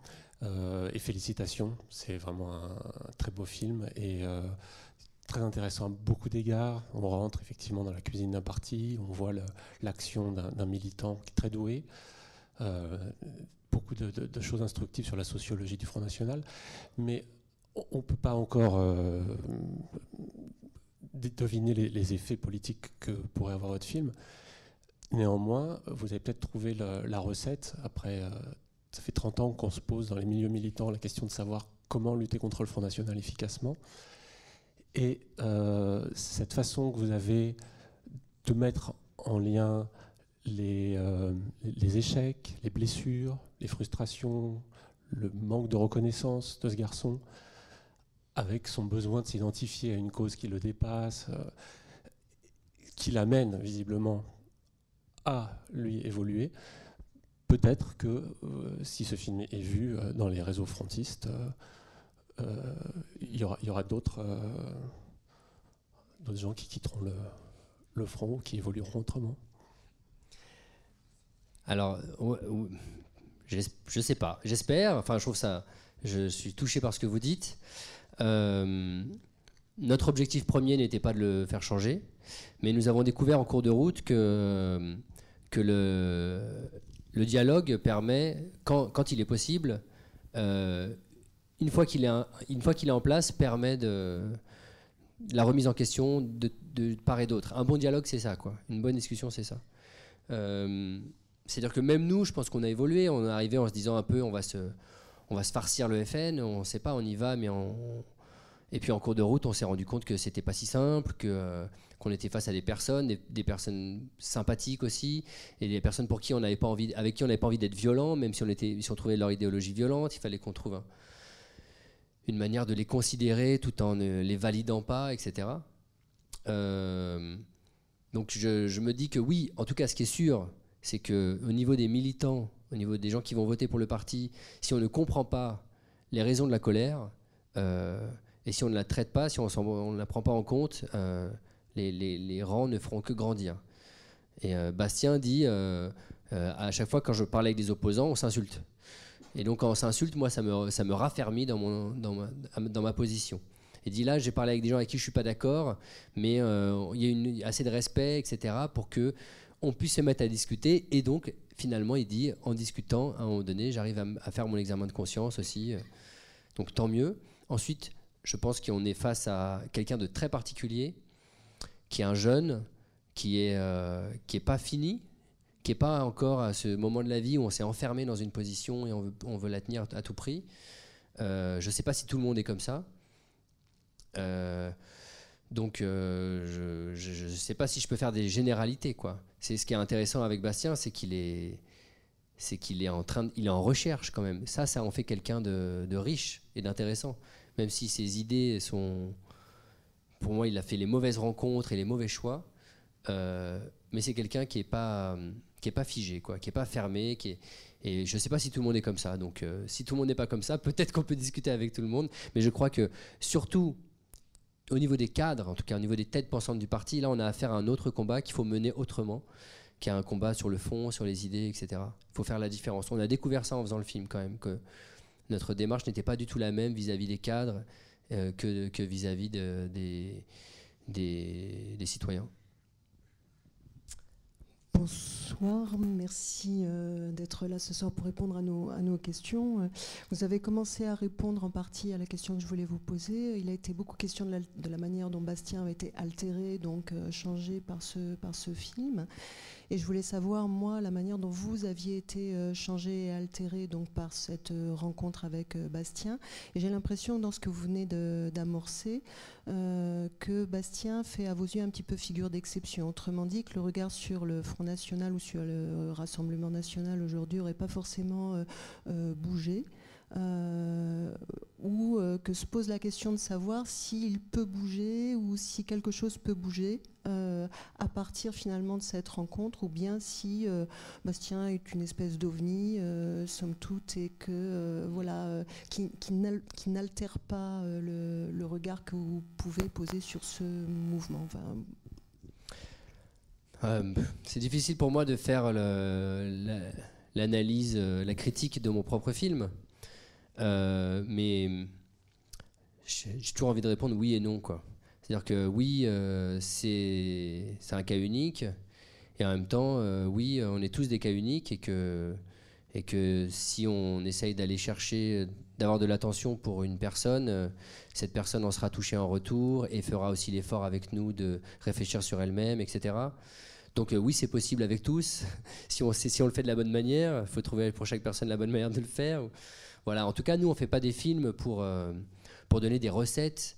euh, et félicitations. C'est vraiment un, très beau film et euh, très intéressant à beaucoup d'égards. On rentre effectivement dans la cuisine d'un parti, on voit l'action d'un militant très doué. Euh, beaucoup de, choses instructives sur la sociologie du Front National, mais on ne peut pas encore deviner les, effets politiques que pourrait avoir votre film. Néanmoins, vous avez peut-être trouvé la recette après ça fait 30 ans qu'on se pose dans les milieux militants la question de savoir comment lutter contre le Front National efficacement. Et euh, cette façon que vous avez de mettre en lien les, euh, les, échecs, les blessures, les frustrations, le manque de reconnaissance de ce garçon, avec son besoin de s'identifier à une cause qui le dépasse, euh, qui l'amène visiblement à lui évoluer, peut-être que euh, si ce film est vu euh, dans les réseaux frontistes, euh, il y aura, d'autres gens qui quitteront le, front ou qui évolueront autrement. Alors, je ne sais pas. J'espère. Enfin, je trouve ça. Je suis touché par ce que vous dites. notre objectif premier n'était pas de le faire changer, mais nous avons découvert en cours de route que, que le, le dialogue permet, quand, il est possible, euh, une fois qu'il est, en place, permet de, la remise en question de, part et d'autre. Un bon dialogue, c'est ça, quoi. Une bonne discussion, c'est ça. Euh, c'est-à-dire que même nous, je pense qu'on a évolué. On est arrivé en se disant un peu, on va se, on va se farcir le FN. On ne sait pas, on y va, mais on, et puis en cours de route, on s'est rendu compte que c'était pas si simple, que euh, qu'on était face à des personnes, des, personnes sympathiques aussi, et des personnes pour qui on n'avait pas envie, avec qui on n'avait pas envie d'être violent, même si on était, si on trouvait leur idéologie violente, il fallait qu'on trouve une manière de les considérer tout en ne les validant pas, etc. Euh, donc je, me dis que oui, en tout cas, ce qui est sûr, c'est que au niveau des militants, au niveau des gens qui vont voter pour le parti, si on ne comprend pas les raisons de la colère, euh, et si on ne la traite pas, si on ne la prend pas en compte, euh, les, rangs ne feront que grandir. Et euh, Bastien dit, euh, à chaque fois quand je parle avec des opposants, on s'insulte. Et donc quand on s'insulte, moi, ça me, ça me raffermit dans, mon, dans, ma, dans ma position. Il dit là, j'ai parlé avec des gens avec qui je ne suis pas d'accord, mais il y a une, assez de respect, etc., pour que on puisse se mettre à discuter. Et donc, finalement, il dit, en discutant, à un moment donné, j'arrive à, faire mon examen de conscience aussi. Donc, tant mieux. Ensuite, je pense qu'on est face à quelqu'un de très particulier, qui est un jeune, qui est, euh, qui est pas fini, qui est pas encore à ce moment de la vie où on s'est enfermé dans une position et on veut, on veut la tenir à tout prix. Euh, je ne sais pas si tout le monde est comme ça. Euh, donc, je ne sais pas si je peux faire des généralités. C'est ce qui est intéressant avec Bastien, c'est qu'il est, c'est qu'il est en train, il est en recherche quand même. Ça, ça en fait quelqu'un de, de riche et d'intéressant. Même si ses idées sont, pour moi, il a fait les mauvaises rencontres et les mauvais choix. Euh, mais c'est quelqu'un qui n'est pas, pas figé, quoi, qui n'est pas fermé. Qui est, et je ne sais pas si tout le monde est comme ça. Donc, euh, si tout le monde n'est pas comme ça, *laughs* peut-être qu'on peut discuter avec tout le monde. Mais je crois que, surtout, au niveau des cadres, en tout cas au niveau des têtes pensantes du parti, là, on a affaire à un autre combat qu'il faut mener autrement, qui est un combat sur le fond, sur les idées, etc. Il faut faire la différence. On a découvert ça en faisant le film, quand même, notre démarche n'était pas du tout la même vis-à-vis des cadres euh, que vis-à-vis des, des citoyens. Bonsoir, merci euh, d'être là ce soir pour répondre à nos, à nos questions. Vous avez commencé à répondre en partie à la question que je voulais vous poser. Il a été beaucoup question de la, de la manière dont Bastien a été altéré, donc euh, changé par ce, par ce film. Et je voulais savoir, moi, la manière dont vous aviez été euh, changé et altéré donc, par cette euh, rencontre avec euh, Bastien. Et j'ai l'impression, dans ce que vous venez d'amorcer, que Bastien fait à vos yeux un petit peu figure d'exception. Autrement dit, que le regard sur le Front National ou sur le Rassemblement National aujourd'hui n'aurait pas forcément bougé. Euh, ou euh, que se pose la question de savoir s'il peut bouger ou si quelque chose peut bouger euh, à partir finalement de cette rencontre, ou bien si Bastien est une espèce d'ovni, somme toute, et que voilà, qui, qui n'altère pas le, regard que vous pouvez poser sur ce mouvement. c'est difficile pour moi de faire l'analyse, la critique de mon propre film. Euh, mais j'ai toujours envie de répondre oui et non. C'est-à-dire que oui, euh, c'est un cas unique, et en même temps, euh, oui, on est tous des cas uniques, et que, et que si on essaye d'aller chercher, d'avoir de l'attention pour une personne, cette personne en sera touchée en retour, et fera aussi l'effort avec nous de réfléchir sur elle-même, etc. Donc oui, c'est possible avec tous, *laughs* si on le fait de la bonne manière, il faut trouver pour chaque personne la bonne manière de le faire. Voilà, en tout cas, nous, on ne fait pas des films pour, euh, pour donner des recettes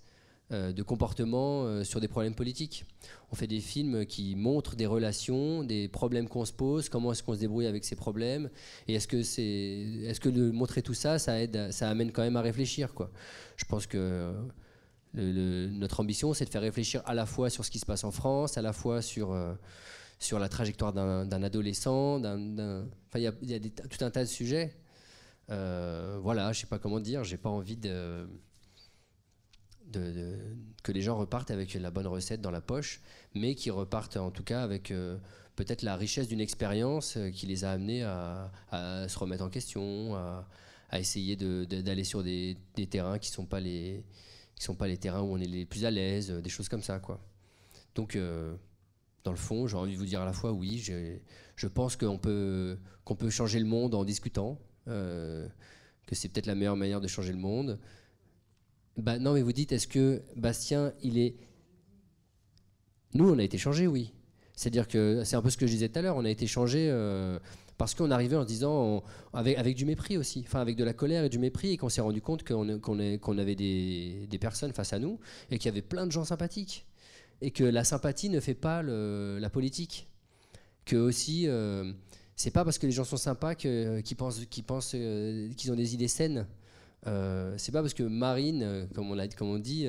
euh, de comportement euh, sur des problèmes politiques. On fait des films qui montrent des relations, des problèmes qu'on se pose, comment est-ce qu'on se débrouille avec ces problèmes, et est-ce que, c'est, est-ce que de montrer tout ça, ça, aide, ça amène quand même à réfléchir. Quoi. Je pense que notre ambition, c'est de faire réfléchir à la fois sur ce qui se passe en France, à la fois sur sur la trajectoire d'un, adolescent. Il y a, y a tout un tas de sujets. Euh, voilà, je sais pas comment dire, j'ai pas envie de, que les gens repartent avec la bonne recette dans la poche, mais qui repartent en tout cas avec euh, peut-être la richesse d'une expérience euh, qui les a amenés à, se remettre en question, à, essayer d'aller sur des, terrains qui sont pas les qui sont pas les terrains où on est les plus à l'aise, des choses comme ça, quoi. Donc dans le fond, j'ai envie de vous dire à la fois oui, je pense qu'on peut, qu'on peut changer le monde en discutant, que c'est peut-être la meilleure manière de changer le monde. Bah, non, mais vous dites, est-ce que Bastien, il est... Nous, on a été changé, oui. C'est-à-dire que c'est un peu ce que je disais tout à l'heure, on a été changé euh, parce qu'on arrivait en se disant, avec, avec, du mépris aussi, enfin avec de la colère et du mépris, et qu'on s'est rendu compte qu'on avait des, des, personnes face à nous, et qu'il y avait plein de gens sympathiques, et que la sympathie ne fait pas la politique. Que aussi, euh, c'est pas parce que les gens sont sympas qu'ils pensent qu'ils pensent euh, qu'ils ont des idées saines. Euh, c'est pas parce que Marine, euh, comme on dit,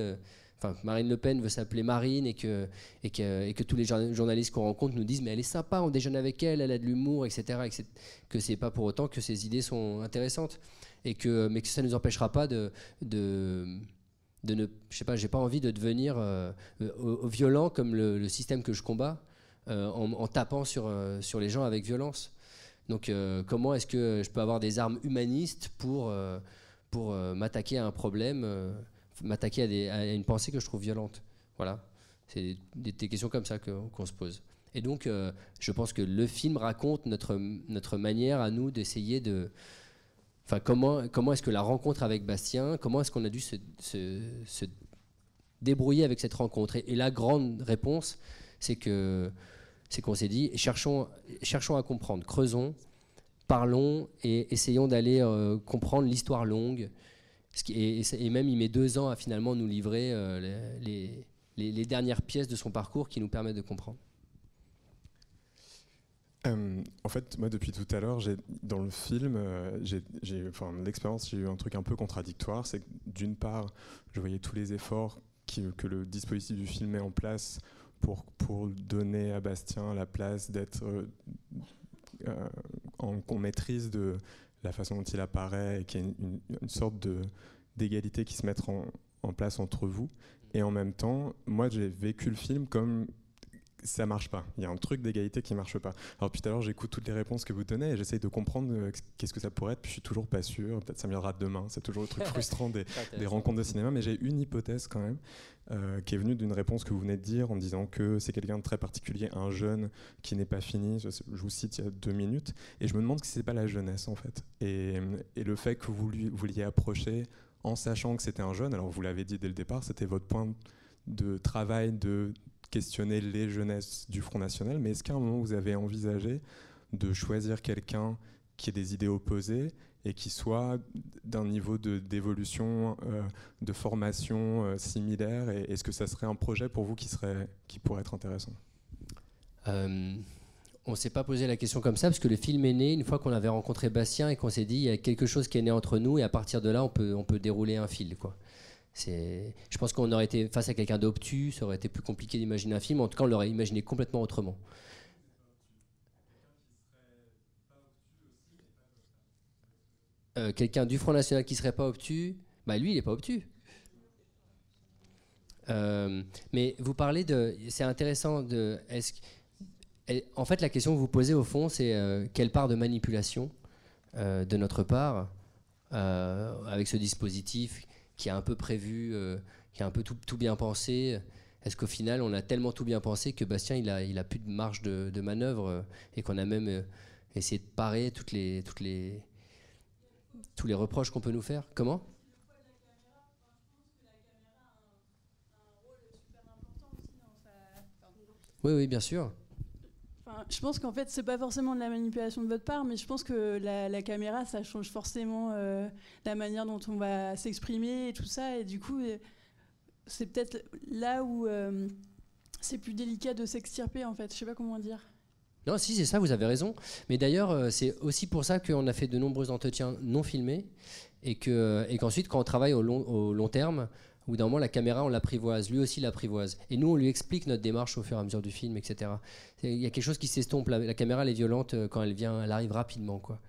Marine Le Pen veut s'appeler Marine et que tous les journalistes qu'on rencontre nous disent mais elle est sympa, on déjeune avec elle, elle a de l'humour, etc., etc. Que c'est pas pour autant que ses idées sont intéressantes et que mais que ça nous empêchera pas de, de ne, je sais pas, j'ai pas envie de devenir violent comme le, système que je combats en, tapant sur les gens avec violence. Donc euh, comment est-ce que je peux avoir des armes humanistes pour, euh, pour euh, m'attaquer à un problème, m'attaquer à, une pensée que je trouve violente? Voilà, c'est des, questions comme ça qu'on se pose. Et donc, je pense que le film raconte notre, notre manière à nous d'essayer de. Enfin, comment, comment est-ce que la rencontre avec Bastien, comment est-ce qu'on a dû se, se, débrouiller avec cette rencontre? Et, la grande réponse, c'est que c'est qu'on s'est dit cherchons, cherchons à comprendre, creusons, parlons et essayons d'aller euh, comprendre l'histoire longue. Et, et, même il met deux ans à finalement nous livrer euh, les, les, dernières pièces de son parcours qui nous permettent de comprendre. Euh, en fait, moi, depuis tout à l'heure, dans le film, j'ai, enfin, l'expérience, j'ai eu un truc un peu contradictoire. C'est que d'une part, je voyais tous les efforts que le dispositif du film met en place pour, pour donner à Bastien la place d'être euh, en, maîtrise de la façon dont il apparaît et qu'il y a une, une, sorte de, d'égalité qui se met en, en place entre vous. Et en même temps, moi, j'ai vécu le film comme ça marche pas. Il y a un truc d'égalité qui marche pas. Alors puis tout à l'heure, j'écoute toutes les réponses que vous donnez et j'essaye de comprendre euh, qu'est-ce que ça pourrait être. Puis je suis toujours pas sûr. Peut-être ça viendra demain. C'est toujours le truc *laughs* frustrant des, des, rencontres de cinéma. Mais j'ai une hypothèse quand même euh, qui est venue d'une réponse que vous venez de dire en disant que c'est quelqu'un de très particulier, un jeune qui n'est pas fini. Je, vous cite il y a deux minutes et je me demande si c'est pas la jeunesse en fait. Et, et le fait que vous lui, vouliez approcher en sachant que c'était un jeune. Alors vous l'avez dit dès le départ, c'était votre point de travail de questionner les jeunesses du Front National, mais est-ce qu'à un moment vous avez envisagé de choisir quelqu'un qui ait des idées opposées et qui soit d'un niveau d'évolution, euh, de formation euh, similaire? Et est-ce que ça serait un projet pour vous qui, serait, qui pourrait être intéressant? Euh, On ne s'est pas posé la question comme ça, parce que le film est né une fois qu'on avait rencontré Bastien et qu'on s'est dit, il y a quelque chose qui est né entre nous, et à partir de là, on peut, on peut dérouler un fil. Quoi. Je pense qu'on aurait été face à quelqu'un d'obtus, ça aurait été plus compliqué d'imaginer un film. En tout cas, on l'aurait imaginé complètement autrement. Euh, quelqu'un du Front National qui serait pas obtus, bah lui, il n'est pas obtus. Euh, mais vous parlez de, c'est intéressant de, en fait, la question que vous posez au fond, c'est euh, quelle part de manipulation de notre part avec ce dispositif qui a un peu prévu, euh, qui a un peu tout, bien pensé. Est-ce qu'au final, on a tellement tout bien pensé que Bastien, il a, il a plus de marge de, de manœuvre euh, et qu'on a même euh, essayé de parer toutes les, toutes les, tous les reproches qu'on peut nous faire? Comment? Oui, oui, bien sûr je pense qu'en fait, c'est pas forcément de la manipulation de votre part, mais je pense que la, caméra, ça change forcément euh, la manière dont on va s'exprimer et tout ça. Et du coup, euh, c'est peut-être là où euh, c'est plus délicat de s'extirper, en fait. Je sais pas comment dire. Non, si, c'est ça, vous avez raison. Mais d'ailleurs, c'est aussi pour ça qu'on a fait de nombreux entretiens non filmés et qu'ensuite, quand on travaille au long terme, où d'un moment la caméra on l'apprivoise, lui aussi l'apprivoise. Et nous on lui explique notre démarche au fur et à mesure du film, etc. Il y a quelque chose qui s'estompe, la, caméra elle est violente euh, quand elle vient, elle arrive rapidement. quoi.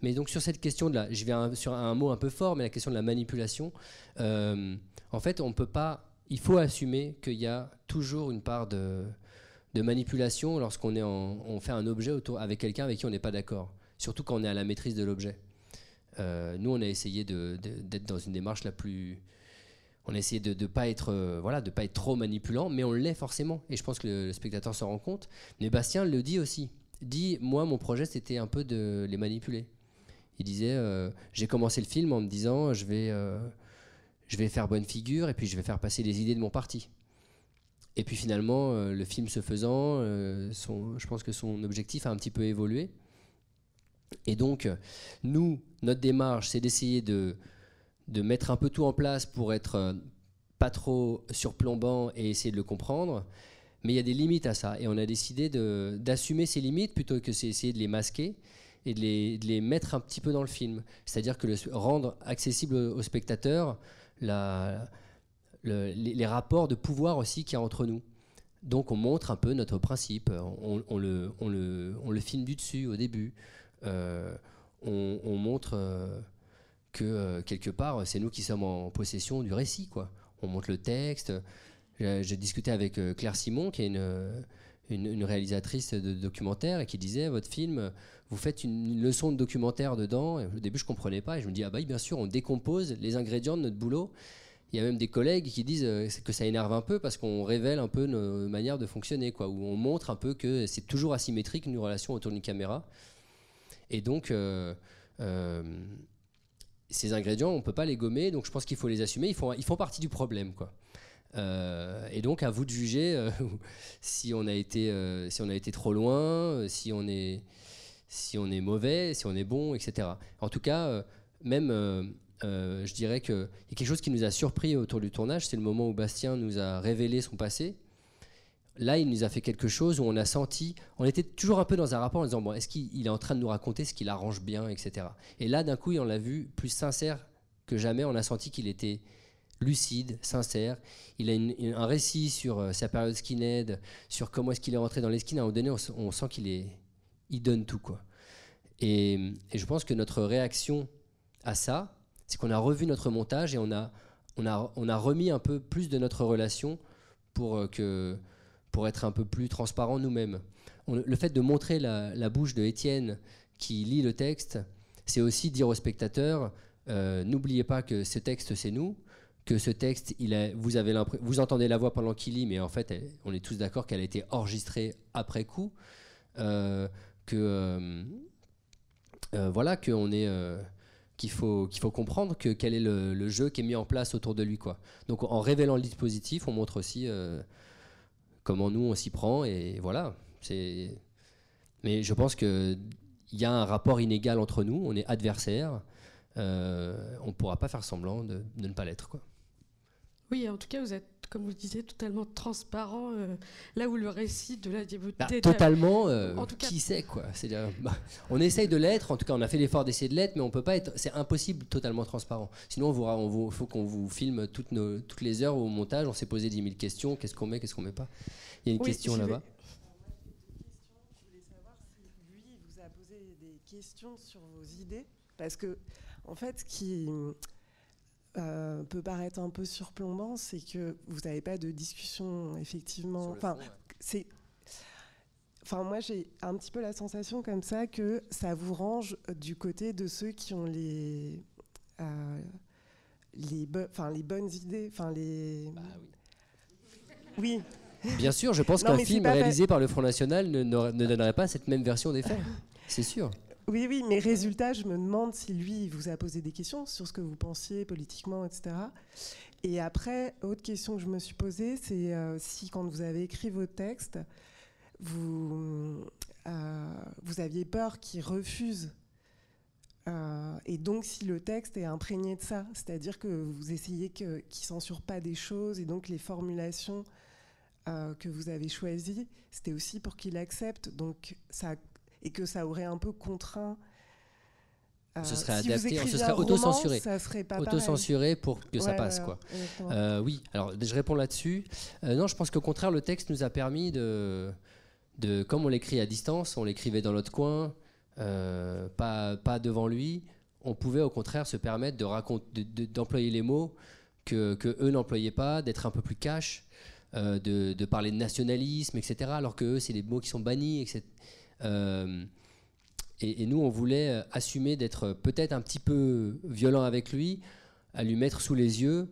Mais donc sur cette question de la, je viens sur un mot un peu fort, mais la question de la manipulation, euh, en fait on peut pas, il faut assumer qu'il y a toujours une part de, de manipulation lorsqu'on est on fait un objet autour, avec quelqu'un avec qui on n'est pas d'accord, surtout quand on est à la maîtrise de l'objet. Euh, nous on a essayé d'être dans une démarche la plus on a essayé de ne pas être euh, voilà de pas être trop manipulant mais on l'est forcément. Et je pense que le, spectateur s'en rend compte. Mais Bastien le dit aussi. Dit moi mon projet c'était un peu de les manipuler. Il disait euh, j'ai commencé le film en me disant je vais euh, je vais faire bonne figure et puis je vais faire passer les idées de mon parti. Et puis finalement le film se faisant je pense que son objectif a un petit peu évolué. Et donc nous notre démarche c'est d'essayer de de mettre un peu tout en place pour être euh, pas trop surplombant et essayer de le comprendre. Mais il y a des limites à ça. Et on a décidé d'assumer ces limites plutôt que d'essayer de les masquer et de les, mettre un petit peu dans le film. C'est-à-dire que le, rendre accessible aux spectateurs la, les, rapports de pouvoir aussi qu'il y a entre nous. Donc on montre un peu notre principe. On, le, on le, on le, filme du dessus au début. Euh, on, montre... Euh, que euh, quelque part, c'est nous qui sommes en possession du récit. Quoi. On monte le texte. J'ai discuté avec euh, Claire Simon, qui est une, une, réalisatrice de documentaire, et qui disait Votre film, vous faites une, leçon de documentaire dedans. Au début, je ne comprenais pas. Et je me dis Ah, bah, bien sûr, on décompose les ingrédients de notre boulot. il y a même des collègues qui disent que ça énerve un peu parce qu'on révèle un peu nos manières de fonctionner, quoi, où on montre un peu que c'est toujours asymétrique une relation autour d'une caméra. Et donc, ces ingrédients, on ne peut pas les gommer, donc je pense qu'il faut les assumer. Ils font, ils font partie du problème, quoi. Euh, et donc à vous de juger euh, *laughs* si on a été euh, si on a été trop loin, si on est si on est mauvais, si on est bon, etc. En tout cas, même je dirais qu'il y a quelque chose qui nous a surpris autour du tournage, c'est le moment où Bastien nous a révélé son passé. Là, il nous a fait quelque chose où on a senti, on était toujours un peu dans un rapport en disant bon, est-ce qu'il est en train de nous raconter ce qu'il arrange bien, etc. Et là, d'un coup, on l'a vu plus sincère que jamais. On a senti qu'il était lucide, sincère. Il a un récit sur euh, sa période skinhead, sur comment est-ce qu'il est rentré dans les skins. À un moment donné, on, sent qu'il est, il donne tout quoi. Et, je pense que notre réaction à ça, c'est qu'on a revu notre montage et on a, on a, on a remis un peu plus de notre relation pour euh, que, pour être un peu plus transparent nous-mêmes. Le fait de montrer la, bouche de Étienne qui lit le texte, c'est aussi dire aux spectateurs euh, n'oubliez pas que ce texte c'est nous que ce texte, il vous, avez vous entendez la voix pendant qu'il lit, mais en fait, on est tous d'accord qu'elle a été enregistrée après coup, euh, que euh, voilà, qu'on est qu'il faut, qu'il faut comprendre que quel est le, jeu qui est mis en place autour de lui. Quoi. Donc en révélant le dispositif, on montre aussi comment nous on s'y prend et voilà. C'est... Mais je pense qu'il y a un rapport inégal entre nous, on est adversaires, on ne pourra pas faire semblant de, de ne pas l'être. Quoi. Oui, en tout cas, vous êtes, comme vous le disiez, totalement transparent, euh, là où le récit de la dévoté... Bah, totalement, euh, qui sait, quoi. Bah, *laughs* on essaye de l'être, en tout cas, on a fait l'effort d'essayer de l'être, mais on peut pas être... C'est impossible totalement transparent. Sinon, il faut qu'on vous filme toutes, nos, toutes les heures au montage, on s'est posé 10 000 questions, qu'est-ce qu'on met, qu'est-ce qu'on met pas. Il y a une question là-bas. Lui, vous a posé des questions sur vos idées, parce que, en fait, qui euh, peut paraître un peu surplombant, c'est que vous n'avez pas de discussion effectivement. Enfin, c'est. Enfin, moi, j'ai un petit peu la sensation comme ça que ça vous range du côté de ceux qui ont les, euh, les, bonnes idées, enfin les. Bah oui. oui. Bien sûr, je pense qu'un film réalisé par le Front National ne, ne donnerait pas cette même version des faits. C'est sûr. Oui, oui, mais résultat, je me demande si lui vous a posé des questions sur ce que vous pensiez politiquement, etc. Et après, autre question que je me suis posée, c'est euh, si quand vous avez écrit vos textes, vous, euh, vous aviez peur qu'il refuse. Euh, et donc, si le texte est imprégné de ça, c'est-à-dire que vous essayez qu'il ne censure pas des choses, et donc les formulations que vous avez choisies, c'était aussi pour qu'il accepte. Donc, ça et que ça aurait un peu contraint. Euh, ce serait adapté, ce serait auto-censuré. Auto-censuré pour que ça passe. quoi. Euh, oui, alors je réponds là-dessus. Euh, non, je pense qu'au contraire, le texte nous a permis de. de comme on l'écrit à distance, on l'écrivait dans notre coin, pas, pas devant lui, on pouvait au contraire se permettre d'employer de, d'employer les mots que, que eux n'employaient pas, d'être un peu plus cash, de, de, parler de nationalisme, etc. Alors que eux, c'est des mots qui sont bannis, etc. Euh, et, nous, on voulait euh, assumer d'être peut-être un petit peu violent avec lui, à lui mettre sous les yeux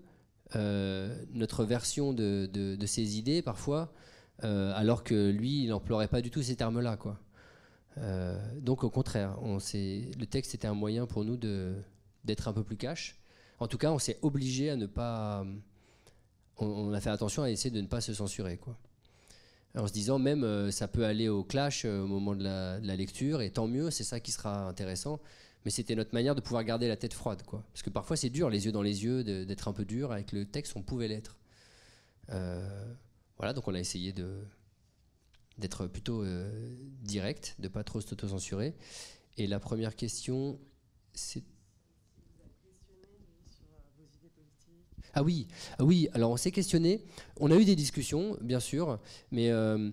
euh, notre version de, ses idées parfois, alors que lui, il n'emploierait pas du tout ces termes-là. quoi. donc au contraire, on le texte était un moyen pour nous d'être un peu plus cash. En tout cas, on s'est obligé à ne pas... On, on, a fait attention à essayer de ne pas se censurer. quoi en se disant même euh, ça peut aller au clash euh, au moment de la, lecture et tant mieux, c'est ça qui sera intéressant. Mais c'était notre manière de pouvoir garder la tête froide, quoi. Parce que parfois c'est dur, les yeux dans les yeux, d'être un peu dur. Avec le texte, on pouvait l'être. Euh, voilà, donc on a essayé de d'être plutôt direct, de pas trop s'auto-censurer. Et la première question, c'est Ah oui, ah oui. Alors on s'est questionné. On a eu des discussions, bien sûr, mais euh,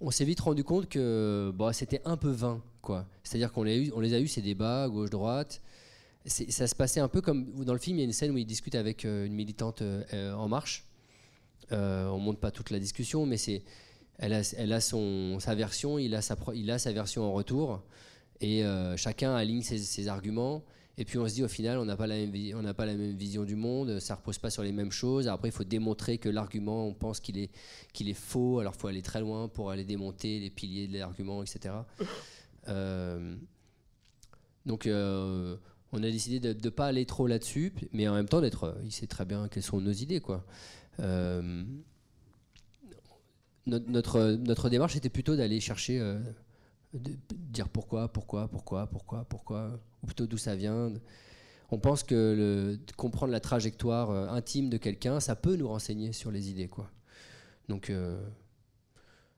on s'est vite rendu compte que bah, c'était un peu vain, quoi. C'est-à-dire qu'on les, a eu ces débats gauche droite. Ça se passait un peu comme dans le film. Il y a une scène où il discute avec euh, une militante euh, en marche. on montre pas toute la discussion, mais c'est elle a, elle a son, sa version, il a sa, il a sa version en retour, et chacun aligne ses arguments. Et puis on se dit au final, on n'a pas, la même on n'a pas la même vision du monde, ça repose pas sur les mêmes choses. Après, il faut démontrer que l'argument, on pense qu'il est, qu'il est faux, alors il faut aller très loin pour aller démonter les piliers de l'argument, etc. *laughs* Euh, donc euh, on a décidé de ne pas aller trop là-dessus, mais en même temps d'être, il sait très bien quelles sont nos idées, quoi. Euh, notre, notre, démarche était plutôt d'aller chercher, de dire pourquoi, pourquoi, pourquoi, pourquoi, pourquoi, ou plutôt d'où ça vient. On pense que comprendre la trajectoire euh, intime de quelqu'un, ça peut nous renseigner sur les idées. Quoi. Donc euh,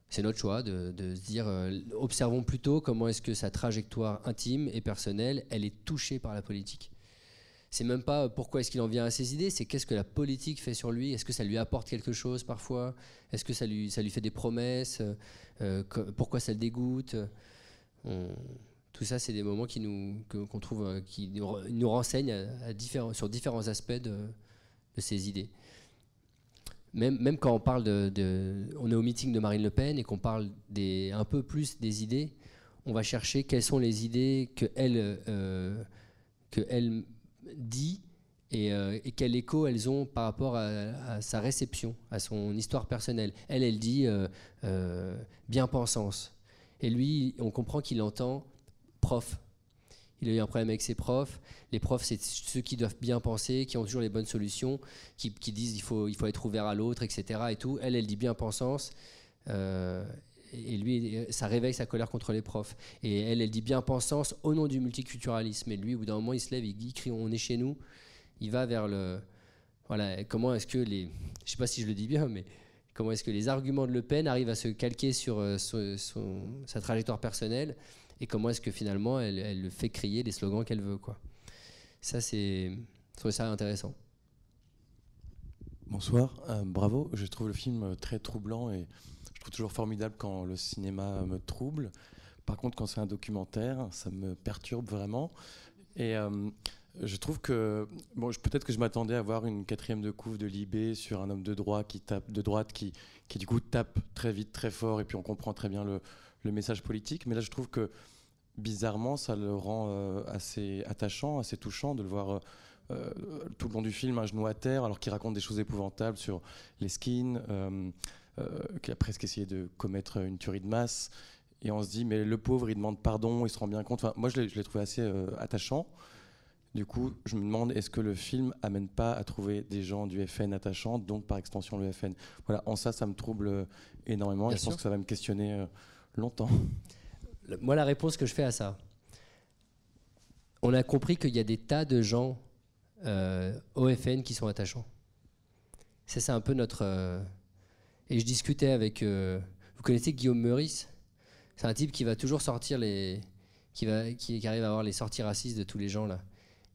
c'est notre choix de, se dire, euh, observons plutôt comment est-ce que sa trajectoire intime et personnelle, elle est touchée par la politique. C'est même pas pourquoi est-ce qu'il en vient à ses idées, c'est qu'est-ce que la politique fait sur lui. Est-ce que ça lui apporte quelque chose parfois Est-ce que ça lui, ça lui fait des promesses Pourquoi ça le dégoûte tout ça, c'est des moments qui nous, qu'on trouve, euh, qui nous, renseignent à, différents, sur différents aspects de, ces idées. Même, même, quand on parle de, on est au meeting de Marine Le Pen et qu'on parle des, un peu plus des idées, on va chercher quelles sont les idées que elle, euh, dit et, euh, et, quel écho elles ont par rapport à, sa réception, à son histoire personnelle. Elle, elle dit bien-pensance. Et lui, on comprend qu'il entend prof. Il a eu un problème avec ses profs. Les profs, c'est ceux qui doivent bien penser, qui ont toujours les bonnes solutions, qui, disent il faut, être ouvert à l'autre, etc. Et tout. Elle, elle dit bien pensance. Euh, et lui, ça réveille sa colère contre les profs. Et elle, elle dit bien pensance au nom du multiculturalisme. Et lui, au bout d'un moment, il se lève, il crie on est chez nous. Il va vers le. Voilà, comment est-ce que les. Je sais pas si je le dis bien, mais comment est-ce que les arguments de Le Pen arrivent à se calquer sur, euh, sa trajectoire personnelle et comment est-ce que finalement elle, elle, fait crier les slogans qu'elle veut. Quoi. Ça, c'est, je ça intéressant. Bonsoir, euh, bravo. Je trouve le film très troublant et je trouve toujours formidable quand le cinéma me trouble. Par contre, quand c'est un documentaire, ça me perturbe vraiment. Et euh, je trouve que bon, peut-être que je m'attendais à voir une quatrième de couve de Libé sur un homme de droite qui tape de droite qui, qui du coup tape très vite, très fort, et puis on comprend très bien le, le message politique. Mais là, je trouve que bizarrement, ça le rend euh, assez attachant, assez touchant de le voir euh, euh, tout le long du film, un genou à terre, alors qu'il raconte des choses épouvantables sur les skins, qu'il a presque essayé de commettre une tuerie de masse. Et on se dit, mais le pauvre, il demande pardon, il se rend bien compte. Enfin, moi, je l'ai trouvé assez attachant. Du coup, je me demande, est-ce que le film amène pas à trouver des gens du FN attachants, donc par extension le FN Voilà, en ça, ça me trouble énormément et je pense que ça va me questionner longtemps moi, la réponse que je fais à ça, on a compris qu'il y a des tas de gens euh, au FN qui sont attachants. C'est ça un peu notre. Euh, et je discutais avec. Euh, vous connaissez Guillaume Meurice? C'est un type qui va toujours sortir les. Qui, va, qui, arrive à avoir les sorties racistes de tous les gens là.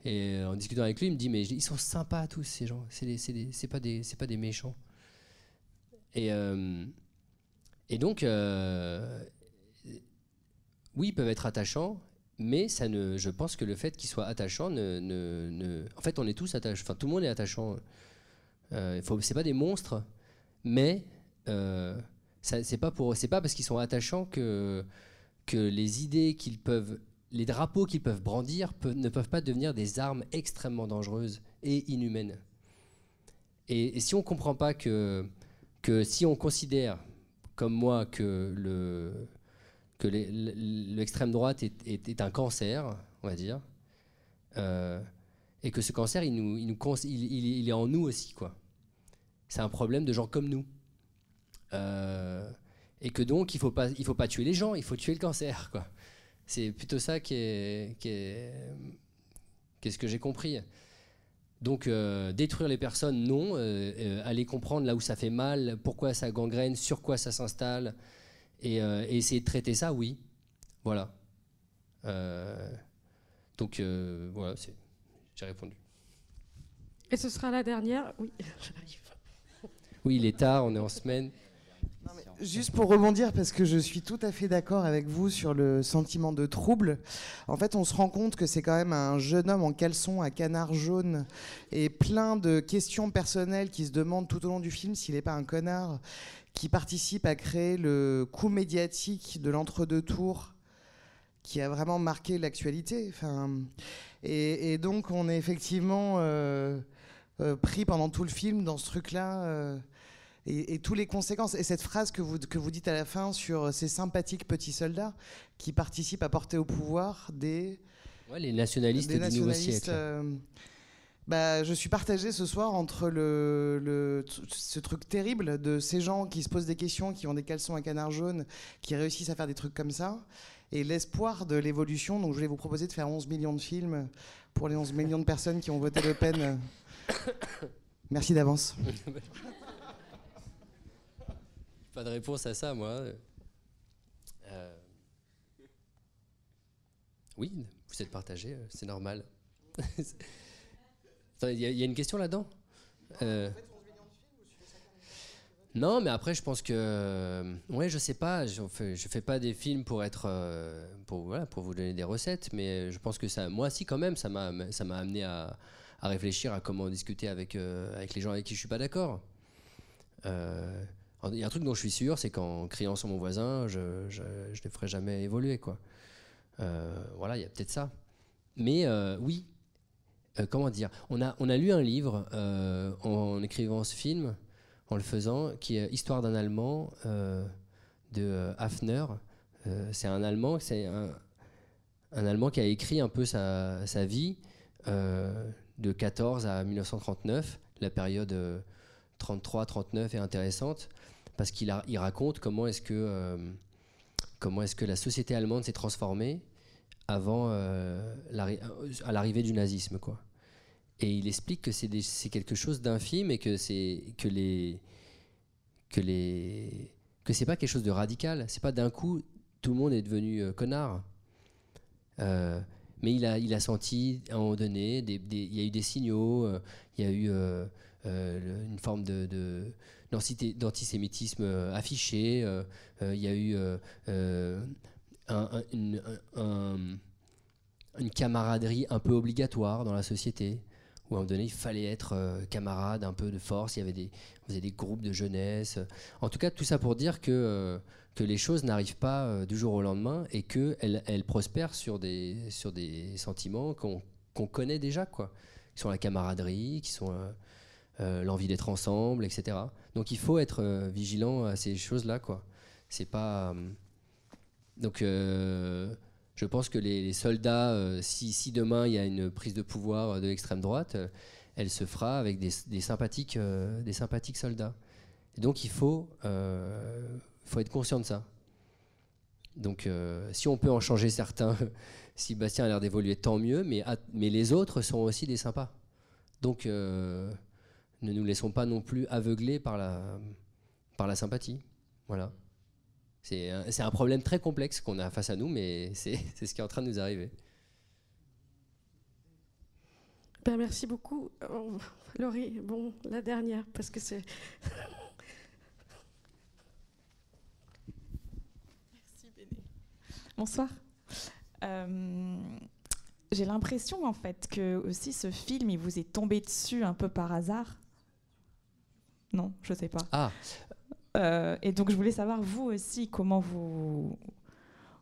Et en discutant avec lui, il me dit Mais ils sont sympas tous ces gens. C'est pas, des, pas des méchants. Et, et donc, oui, ils peuvent être attachants, mais ça ne, je pense que le fait qu'ils soient attachants ne, ne, En fait, on est tous attachants. Enfin, tout le monde est attachant. Euh, c'est pas des monstres, mais euh, c'est pas pour, pas parce qu'ils sont attachants que que les idées qu'ils peuvent, les drapeaux qu'ils peuvent brandir ne peuvent pas devenir des armes extrêmement dangereuses et inhumaines. Et, et si on comprend pas que que si on considère comme moi que le que l'extrême droite est, un cancer, on va dire, euh, et que ce cancer, il, nous, il, est en nous aussi, quoi. C'est un problème de gens comme nous. Euh, et que donc, il ne faut, pas, faut pas tuer les gens, il faut tuer le cancer, quoi. C'est plutôt ça qui est, qui est, ce que j'ai compris. Donc, euh, détruire les personnes, non. aller comprendre là où ça fait mal, pourquoi ça gangrène, sur quoi ça s'installe, euh, et, essayer de traiter ça, oui. Voilà. Euh, donc euh, voilà, j'ai répondu. Et ce sera la dernière Oui, j'arrive. Oui, il est tard, on est en semaine. juste pour rebondir, parce que je suis tout à fait d'accord avec vous sur le sentiment de trouble. En fait, on se rend compte que c'est quand même un jeune homme en caleçon à canard jaune et plein de questions personnelles qui se demandent tout au long du film s'il n'est pas un connard qui participe à créer le coup médiatique de l'entre-deux tours qui a vraiment marqué l'actualité. Enfin, Et, donc, on est effectivement pris pendant tout le film dans ce truc-là. Et, et tous les conséquences. Et cette phrase que vous, que vous dites à la fin sur ces sympathiques petits soldats qui participent à porter au pouvoir des. les nationalistes du nouveau siècle. Bah, je suis partagé ce soir entre le, ce truc terrible de ces gens qui se posent des questions, qui ont des caleçons à canard jaune, qui réussissent à faire des trucs comme ça, et l'espoir de l'évolution. Donc je vais vous proposer de faire 11 millions de films pour les 11 millions de personnes qui ont voté Le Pen. *coughs* Merci d'avance. *laughs* Pas de réponse à ça, moi. Euh, oui, vous êtes partagé, euh, c'est normal. *laughs* Il y, a une question là-dedans euh, Non, mais après, je pense que. Euh, ouais, je sais pas. Je fais, je fais pas des films pour être. Euh, pour, voilà, pour vous donner des recettes, mais je pense que ça. Moi, si, quand même, ça m'a amené à, à, réfléchir à comment discuter avec, avec les gens avec qui je suis pas d'accord. Il y a un truc dont je suis sûr, c'est qu'en criant sur mon voisin, je, je, je ne ferai jamais évoluer. Quoi. voilà, il y a peut-être ça. Mais oui, euh, comment dire? On a, on a lu un livre euh, en, écrivant ce film, en le faisant, qui est Histoire d'un Allemand euh, de Hafner. c'est un Allemand, c'est Allemand qui a écrit un peu sa, vie de 14 à 1939. La période 33-39 est intéressante parce qu'il il raconte comment est-ce comment est-ce que la société allemande s'est transformée avant à l'arrivée du nazisme quoi. Et il explique que c'est quelque chose d'infime et que c'est que les que c'est pas quelque chose de radical. C'est pas d'un coup tout le monde est devenu euh, connard. Euh, mais il a, il a senti à un moment donné, il y a eu des signaux, euh, il y a eu une forme de, d'antisémitisme affiché, il y a eu une, camaraderie un peu obligatoire dans la société où à un moment donné, il fallait être euh, camarade, un peu de force. Il y avait des, on faisait des groupes de jeunesse. En tout cas, tout ça pour dire que, euh, que les choses n'arrivent pas euh, du jour au lendemain et qu'elles elles prospèrent sur des, sur des sentiments qu'on connaît déjà, quoi. Qui sont la camaraderie, qui sont l'envie d'être ensemble, etc. Donc il faut être vigilant à ces choses-là, quoi. C'est pas. Donc je pense que les, soldats, euh, si, demain il y a une prise de pouvoir euh, de l'extrême droite, euh, elle se fera avec des, sympathiques, des sympathiques soldats. donc il faut, faut être conscient de ça. Donc si on peut en changer certains, *laughs* si Bastien a l'air d'évoluer, tant mieux, mais, mais les autres sont aussi des sympas. Donc ne nous laissons pas non plus aveugler par la, par la sympathie. Voilà. C'est un, problème très complexe qu'on a face à nous, mais *laughs* c'est ce qui est en train de nous arriver. Ben, merci beaucoup. Oh, Laurie, bon, la dernière, parce que c'est... Merci Béné. Bonsoir. Euh, j'ai l'impression en fait que aussi ce film, il vous est tombé dessus un peu par hasard? Non, je sais pas. Ah, euh, et donc, je voulais savoir, vous aussi, comment vous,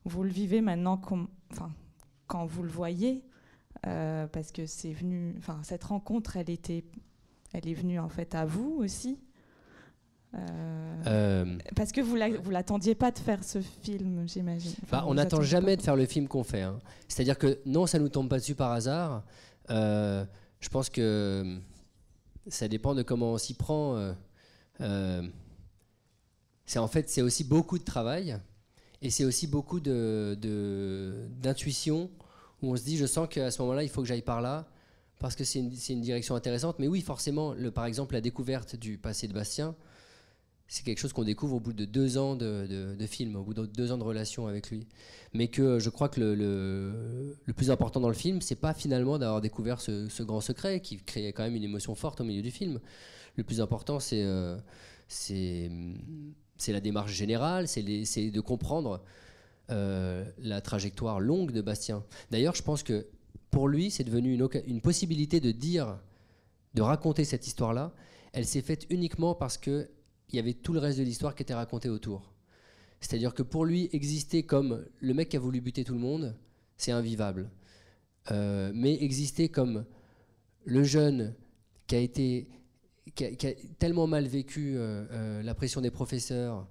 vous le vivez maintenant, quand vous le voyez, euh, parce que c'est venu, enfin, cette rencontre, elle, était, elle est venue en fait à vous aussi. Euh, parce que vous ne l'attendiez pas de faire ce film, j'imagine. Bah, on n'attend jamais de faire le film qu'on fait. Hein. C'est-à-dire que non, ça nous tombe pas dessus par hasard. je pense que ça dépend de comment on s'y prend c'est en fait c'est aussi beaucoup de travail et c'est aussi beaucoup de, d'intuition où on se dit je sens qu'à ce moment-là il faut que j'aille par là parce que c'est une, une, direction intéressante. Mais oui, forcément, le, par exemple, la découverte du passé de Bastien, c'est quelque chose qu'on découvre au bout de deux ans de, de, film, au bout de deux ans de relation avec lui. Mais que je crois que le, le, plus important dans le film, c'est pas finalement d'avoir découvert ce, grand secret qui crée quand même une émotion forte au milieu du film. Le plus important, c'est euh, c'est la démarche générale, c'est de comprendre euh, la trajectoire longue de Bastien. D'ailleurs, je pense que pour lui, c'est devenu une, possibilité de dire, de raconter cette histoire-là. Elle s'est faite uniquement parce qu'il y avait tout le reste de l'histoire qui était raconté autour. C'est-à-dire que pour lui, exister comme le mec qui a voulu buter tout le monde, c'est invivable. mais exister comme le jeune qui a été qui a, tellement mal vécu la pression des professeurs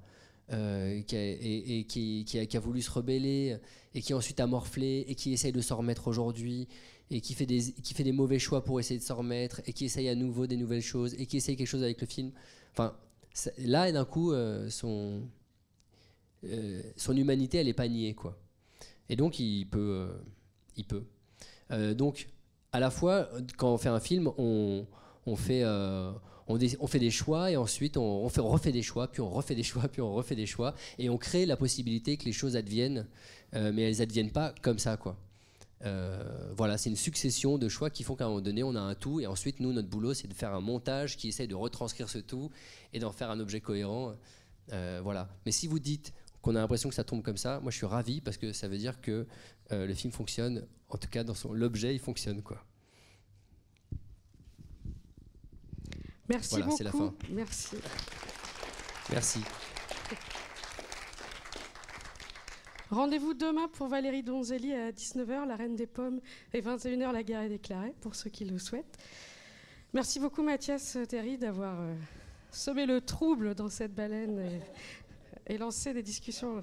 qui et, qui, a, voulu se rebeller et qui ensuite a morflé et qui essaye de s'en remettre aujourd'hui et qui fait, des, qui fait des mauvais choix pour essayer de s'en remettre et qui essaye à nouveau des nouvelles choses et qui essaye quelque chose avec le film. Enfin, là, d'un coup, euh, son, euh, son humanité, elle est pas niée, quoi. Et donc, il peut. Euh, il peut. donc, à la fois, quand on fait un film, on, on fait. On, on, fait des choix et ensuite on, on, fait, on, refait des choix, puis on refait des choix, *laughs* puis on refait des choix, et on crée la possibilité que les choses adviennent, mais elles adviennent pas comme ça, quoi. Euh, voilà, c'est une succession de choix qui font qu'à un moment donné, on a un tout, et ensuite, nous, notre boulot, c'est de faire un montage qui essaye de retranscrire ce tout et d'en faire un objet cohérent. Euh, voilà. Mais si vous dites qu'on a l'impression que ça tombe comme ça, moi, je suis ravi parce que ça veut dire que euh, le film fonctionne. En tout cas, dans son l'objet, il fonctionne, quoi. Merci voilà, beaucoup. La fin. Merci. Merci. Rendez-vous demain pour Valérie Donzelli à 19h, La Reine des Pommes, et 21h, La guerre est déclarée, pour ceux qui le souhaitent. Merci beaucoup Mathias Terry d'avoir euh, semé le trouble dans cette baleine et, et lancé des discussions